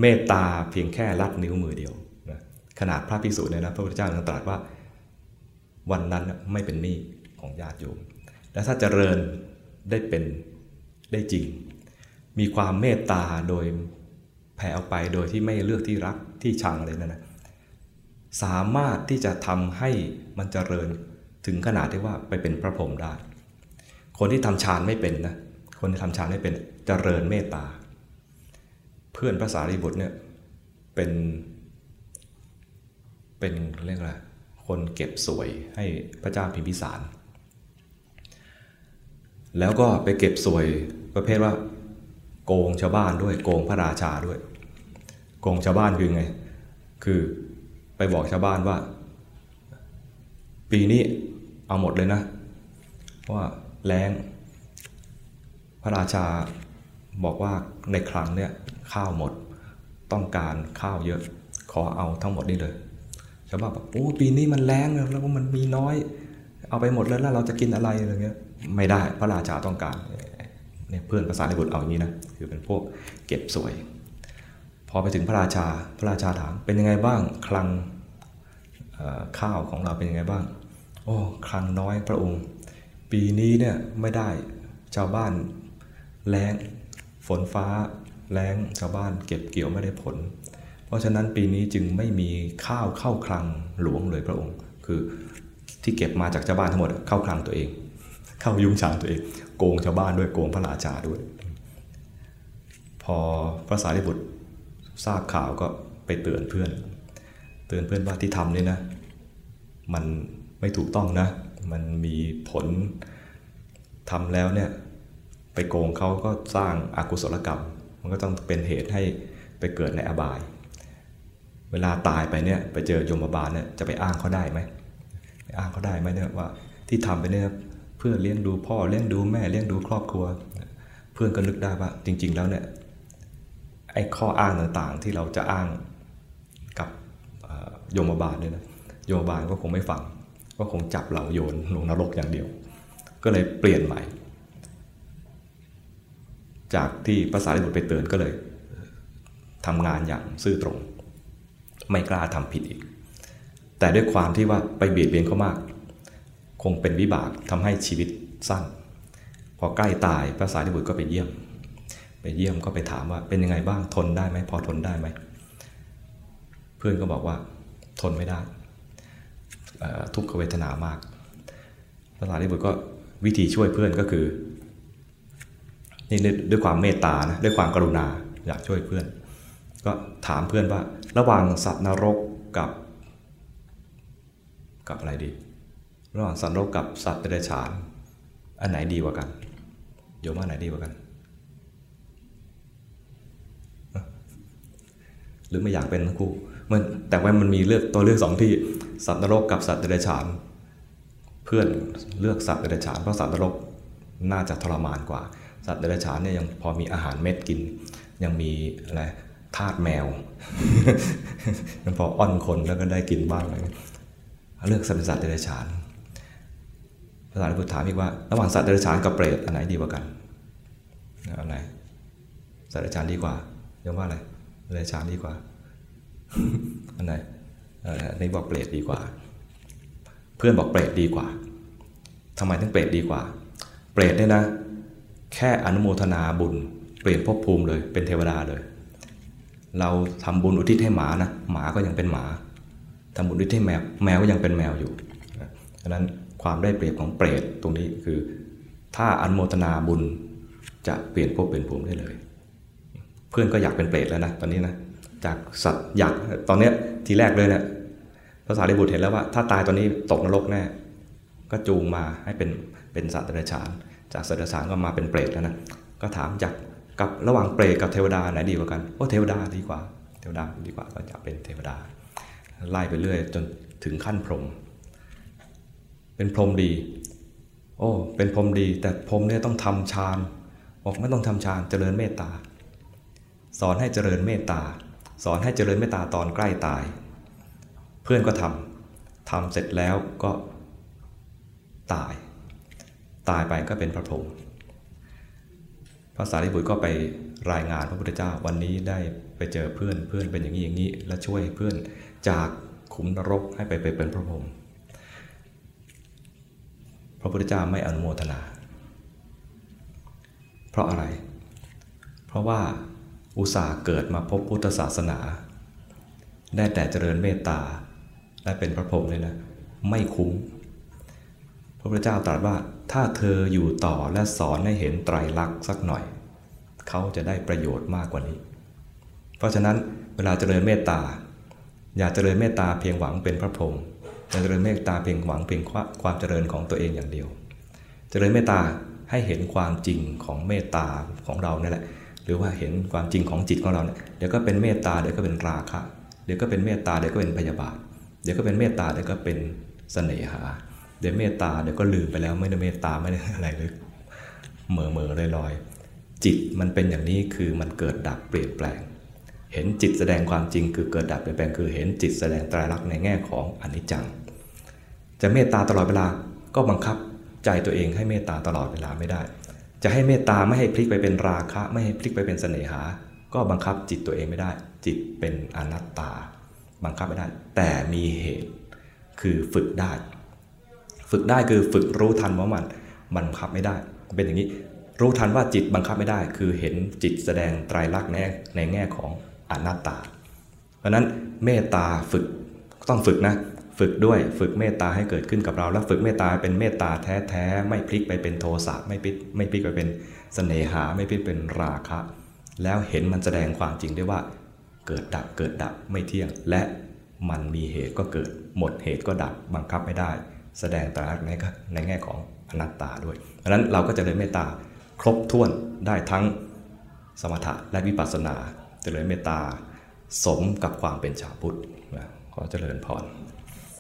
เมตตาเพียงแค่ลัดนิ้วมือเดียวนะขนาดพระภิกษุเนี่ยนะพระพุทธเจ้าตรัสว่า วันนั้นไม่เป็นหนี้ของญาติโยม และถ้าเจริญได้เป็นได้จริง มีความเมตตาโดยแผ่ออกไปโดยที่ไม่เลือกที่รักที่ชังอะไรนั่นนะสามารถที่จะทำให้มันเจริญ ถึงขนาดที่ว่าไปเป็นพระพรหมได้ คนที่ทำฌานไม่เป็นนะคนที่ทำฌานไม่เป็นเจริญเมตตา เพื่อนพระสารีบุตรเนี่ยเป็น เป็นเรียกอะไรคนเก็บสวยให้พระเจ้าพิมพิสาร แล้วก็ไปเก็บสวยประเภทว่า โกงชาวบ้านด้วยโกงพระราชาด้วย โกงชาวบ้านคือไง คือไปบอกชาวบ้านว่า ปีนี้ เอาหมดเลยนะ ว่าแรงพระราชาบอกว่าในครั้งเนี่ยข้าวหมดต้องการข้าวเยอะ ขอเอาทั้งหมดนี้เลยชาวบ้านบอกโอ้ปีนี้มันแรงแล้วมันมีน้อย เอาไปหมดแล้วแล้วเราจะกินอะไรอะไรเงี้ยไม่ได้พระราชาต้องการเนี่ยเพื่อนภาษาในบทเอาอย่างนี้นะคือเป็นพวกเก็บสวย พอไปถึงพระราชาพระราชาถามเป็นยังไงบ้างคลังข้าวของเราเป็นยังไงบ้าง โอ้คลังน้อยพระองค์ ปีนี้เนี่ยไม่ได้ชาวบ้านแรงฝนฟ้าแรงชาวบ้านเก็บเกี่ยวไม่ได้ผล เพราะฉะนั้นปีนี้จึงไม่มีข้าวเข้าคลังหลวงเลยพระองค์ คือที่เก็บมาจากชาวบ้านทั้งหมดเข้าคลังตัวเอง เข้ายุ่งฉางตัวเอง โกงชาวบ้านด้วยโกงพระราชาด้วย พอพระสารีบุตรทราบข่าวก็ไปเตือนเพื่อน เตือนเพื่อนว่าที่ทำนี่นะ มัน ไม่ถูกต้องนะ มันมีผลทำแล้วเนี่ยไปโกงเขาก็สร้างอากุศลกรรม มันก็ต้องเป็นเหตุให้ไปเกิดในอบาย เวลาตายไปเนี่ยไปเจอยมบาลเนี่ยจะไปอ้างเขาได้ไหมไอ้างเขาได้ไหมเนี่ยว่าที่ทำไปเนี่ยเพื่อเลี้ยงดูพ่อเลี้ยงดูแม่เลี้ยงดูครอบครัว เพื่อนก็นึกได้ว่าจริง ๆ แล้วเนี่ยไอ้ข้ออ้างต่างๆที่เราจะอ้างกับโยมบาลเนี่ยนะโยมบาลก็คงไม่ฟัง ก็คงจับเราโยนลงนรกอย่างเดียว ก็เลยเปลี่ยนใหม่ จากที่ภาษาลิบุตรไปเตือนก็เลยทำงานอย่างซื่อตรง ไม่กล้าทำผิดอีก แต่ด้วยความที่ว่าไปเบียดเบียนเขามาก คงเป็นวิบากทำให้ชีวิตสั้น พอใกล้ตายภาษาลิบุตรก็ไปเยี่ยม ไปเยี่ยมก็ไปถามว่าเป็นยังไงบ้างทนได้ไหมพอทนได้ไหม เพื่อนก็บอกว่าทนไม่ได้ ทุกขเวทนามากภาษาลิบุตรก็วิธีช่วยเพื่อนก็คือนี่ด้วยความเมตตานะด้วยความกรุณาอยากช่วยเพื่อน ก็ถามเพื่อนว่า ระหว่างสัตว์นรกกับ กับอะไรดี ระหว่างสัตว์นรกกับสัตว์เดรัจฉาน อันไหนดีกว่ากันโยมว่าไหนดีกว่ากัน หรือไม่อยากเป็นทั้งคู่มันแต่ว่ามันมีเลือกตัวเลือกสองที่ สัตว์นรกกับสัตว์เดรัจฉาน เพื่อนเลือกสัตว์เดรัจฉานเพราะสัตว์นรกน่าจะทรมานกว่า สัตว์เดรัจฉานเนี่ยยังพอมีอาหารเม็ดกิน ยังมีอะไรทาสแมวยังพออ้อนคนแล้วก็ได้กินบ้างอะไรเลือกสัตว์สัตว์เดรัจฉานพระสารีบุตรถามอีกว่าระหว่างสัตว์เดรัจฉานกับเปรตอันไหนดีกว่ากันอันไหนสัตว์เดรัจฉานดีกว่ายังว่าอะไรเดรัจฉานดีกว่าอันไหน นบอกเปรตดีกว่า เพื่อนบอกเปรตดีกว่าทำไมถึงเปรตดีกว่า เปรตเนี่ยนะ แค่อนุโมทนาบุญ เปลี่ยนภพภูมิเลย เป็นเทวดาเลย เราทำบุญอุทิศให้หมานะหมาก็ยังเป็นหมาทำบุญอุทิศให้แมวแมวก็ยังเป็นแมวอยู่ดังนั้นความได้เปรียบของเปรตตรงนี้คือ ถ้าอนุโมทนาบุญจะเปลี่ยนภพเป็นภูมิได้เลย เพื่อนก็อยากเป็นเปรตแล้วนะตอนนี้นะ จากสัตว์อยากตอนเนี้ยทีแรกเลยเนะี่ยภาษาลิบุตรเห็นแล้วว่า ถ้าตายตอนนี้ตกนรกแน่ก็จูงมาให้เป็นเป็นสัตว์เดรัจฉาน จากสัตว์เดรัจฉานก็มาเป็นเปรตแล้วนะก็ถามจากกับระหว่างเปรตกับเทวดาไหนดีกว่ากันโอ้เทวดาดีกว่า เทวดาดีกว่าก็จะเป็นเทวดา ไล่ไปเรื่อยจนถึงขั้นพรหมเป็นพรหมดี โอ้ เป็นพรหมดี แต่พรหมเนี่ยต้องทำฌานบอกไม่ต้องทำฌานเจริญเมตตา สอนให้เจริญเมตตา สอนให้เจริญเมตตาตอนใกล้ตาย เพื่อนก็ทำทำเสร็จแล้วก็ตาย ตายไปก็เป็นพระพรหมพระสารีบุตรก็ไปรายงานพระพุทธเจ้าวันนี้ได้ไปเจอเพื่อนเพื่อนเป็นอย่างนี้อย่างนี้ และช่วยเพื่อนจากขุมนรกให้ไปไปเป็นพระพรหมพระพุทธเจ้าไม่อนุโมทนา เพราะอะไร เพราะว่า อุตส่าห์เกิดมาพบพุทธศาสนา ได้แต่เจริญเมตตาและเป็นพระพรหมเลยนะ ไม่คุ้ม พระพุทธเจ้าตรัสว่าถ้าเธออยู่ต่อและสอนให้เห็นไตรลักษณ์สักหน่อย เขาจะได้ประโยชน์มากกว่านี้ เพราะฉะนั้นเวลาเจริญเมตตา อย่าเจริญเมตตาเพียงหวังเป็นพระพรหมอย่าเจริญเมตตาเพียงหวังเพียงความเจริญของตัวเองอย่างเดียว เจริญเมตตาให้เห็นความจริงของเมตตาของเราเนี่ยแหละ รือว่าเห็นความจริงของจิตของเราเนี่ยเดี๋ยวก็เป็นเมตตาเดี๋ยวก็เป็นราคะเดี๋ยวก็เป็นเมตตาเดี๋ยวก็เป็นพยาบาท เดี๋ยวก็เป็นเมตตาเดี๋ยวก็เป็นเสน่หา เดี๋ยวเมตตาเดี๋ยวก็ลืมไปแล้วไม่ได้เมตตาไม่ได้อะไรเลยเหม่อเหม่อลอยลอยจิตมันเป็นอย่างนี้คือมันเกิดดับเปลี่ยนแปลง เห็นจิตแสดงความจริงคือเกิดดับเปลี่ยนแปลงคือเห็นจิตแสดงตรายลักษณ์ในแง่ของอนิจจัง จะเมตตาตลอดเวลาก็บังคับใจตัวเองให้เมตตาตลอดเวลาไม่ได้ จะให้เมตตาไม่ให้พลิกไปเป็นราคะ ไม่ให้พลิกไปเป็นเสน่หา ก็บังคับจิตตัวเองไม่ได้ จิตเป็นอนัตตา บังคับไม่ได้ แต่มีเหตุคือฝึกได้ ฝึกได้คือฝึกรู้ทันว่ามันบังคับไม่ได้ เป็นอย่างนี้รู้ทันว่าจิตบังคับไม่ได้ คือเห็นจิตแสดงไตรลักษณ์ในในแง่ของอนัตตา เพราะนั้นเมตตาฝึกต้องฝึกนะ ฝึกด้วยฝึกเมตตาให้เกิดขึ้นกับเรา แล้วฝึกเมตตาเป็นเมตตาแท้ๆไม่พลิกไปเป็นโทสะไม่พลิกไม่พลิกไปเป็นเสน่หาไม่พลิกเป็นราคะ แล้วเห็นมันแสดงความจริงได้ว่าเกิดดับเกิดดับไม่เที่ยง และมันมีเหตุก็เกิด หมดเหตุก็ดับบังคับไม่ได้ แสดงตราในในแง่ของอนัตตาด้วยดังนั้นเราก็จะเลยเมตตาครบถ้วนได้ทั้งสมถะและวิปัสสนาจะเลยเมตตาสมกับความเป็นชาวพุทธขอเจริญพร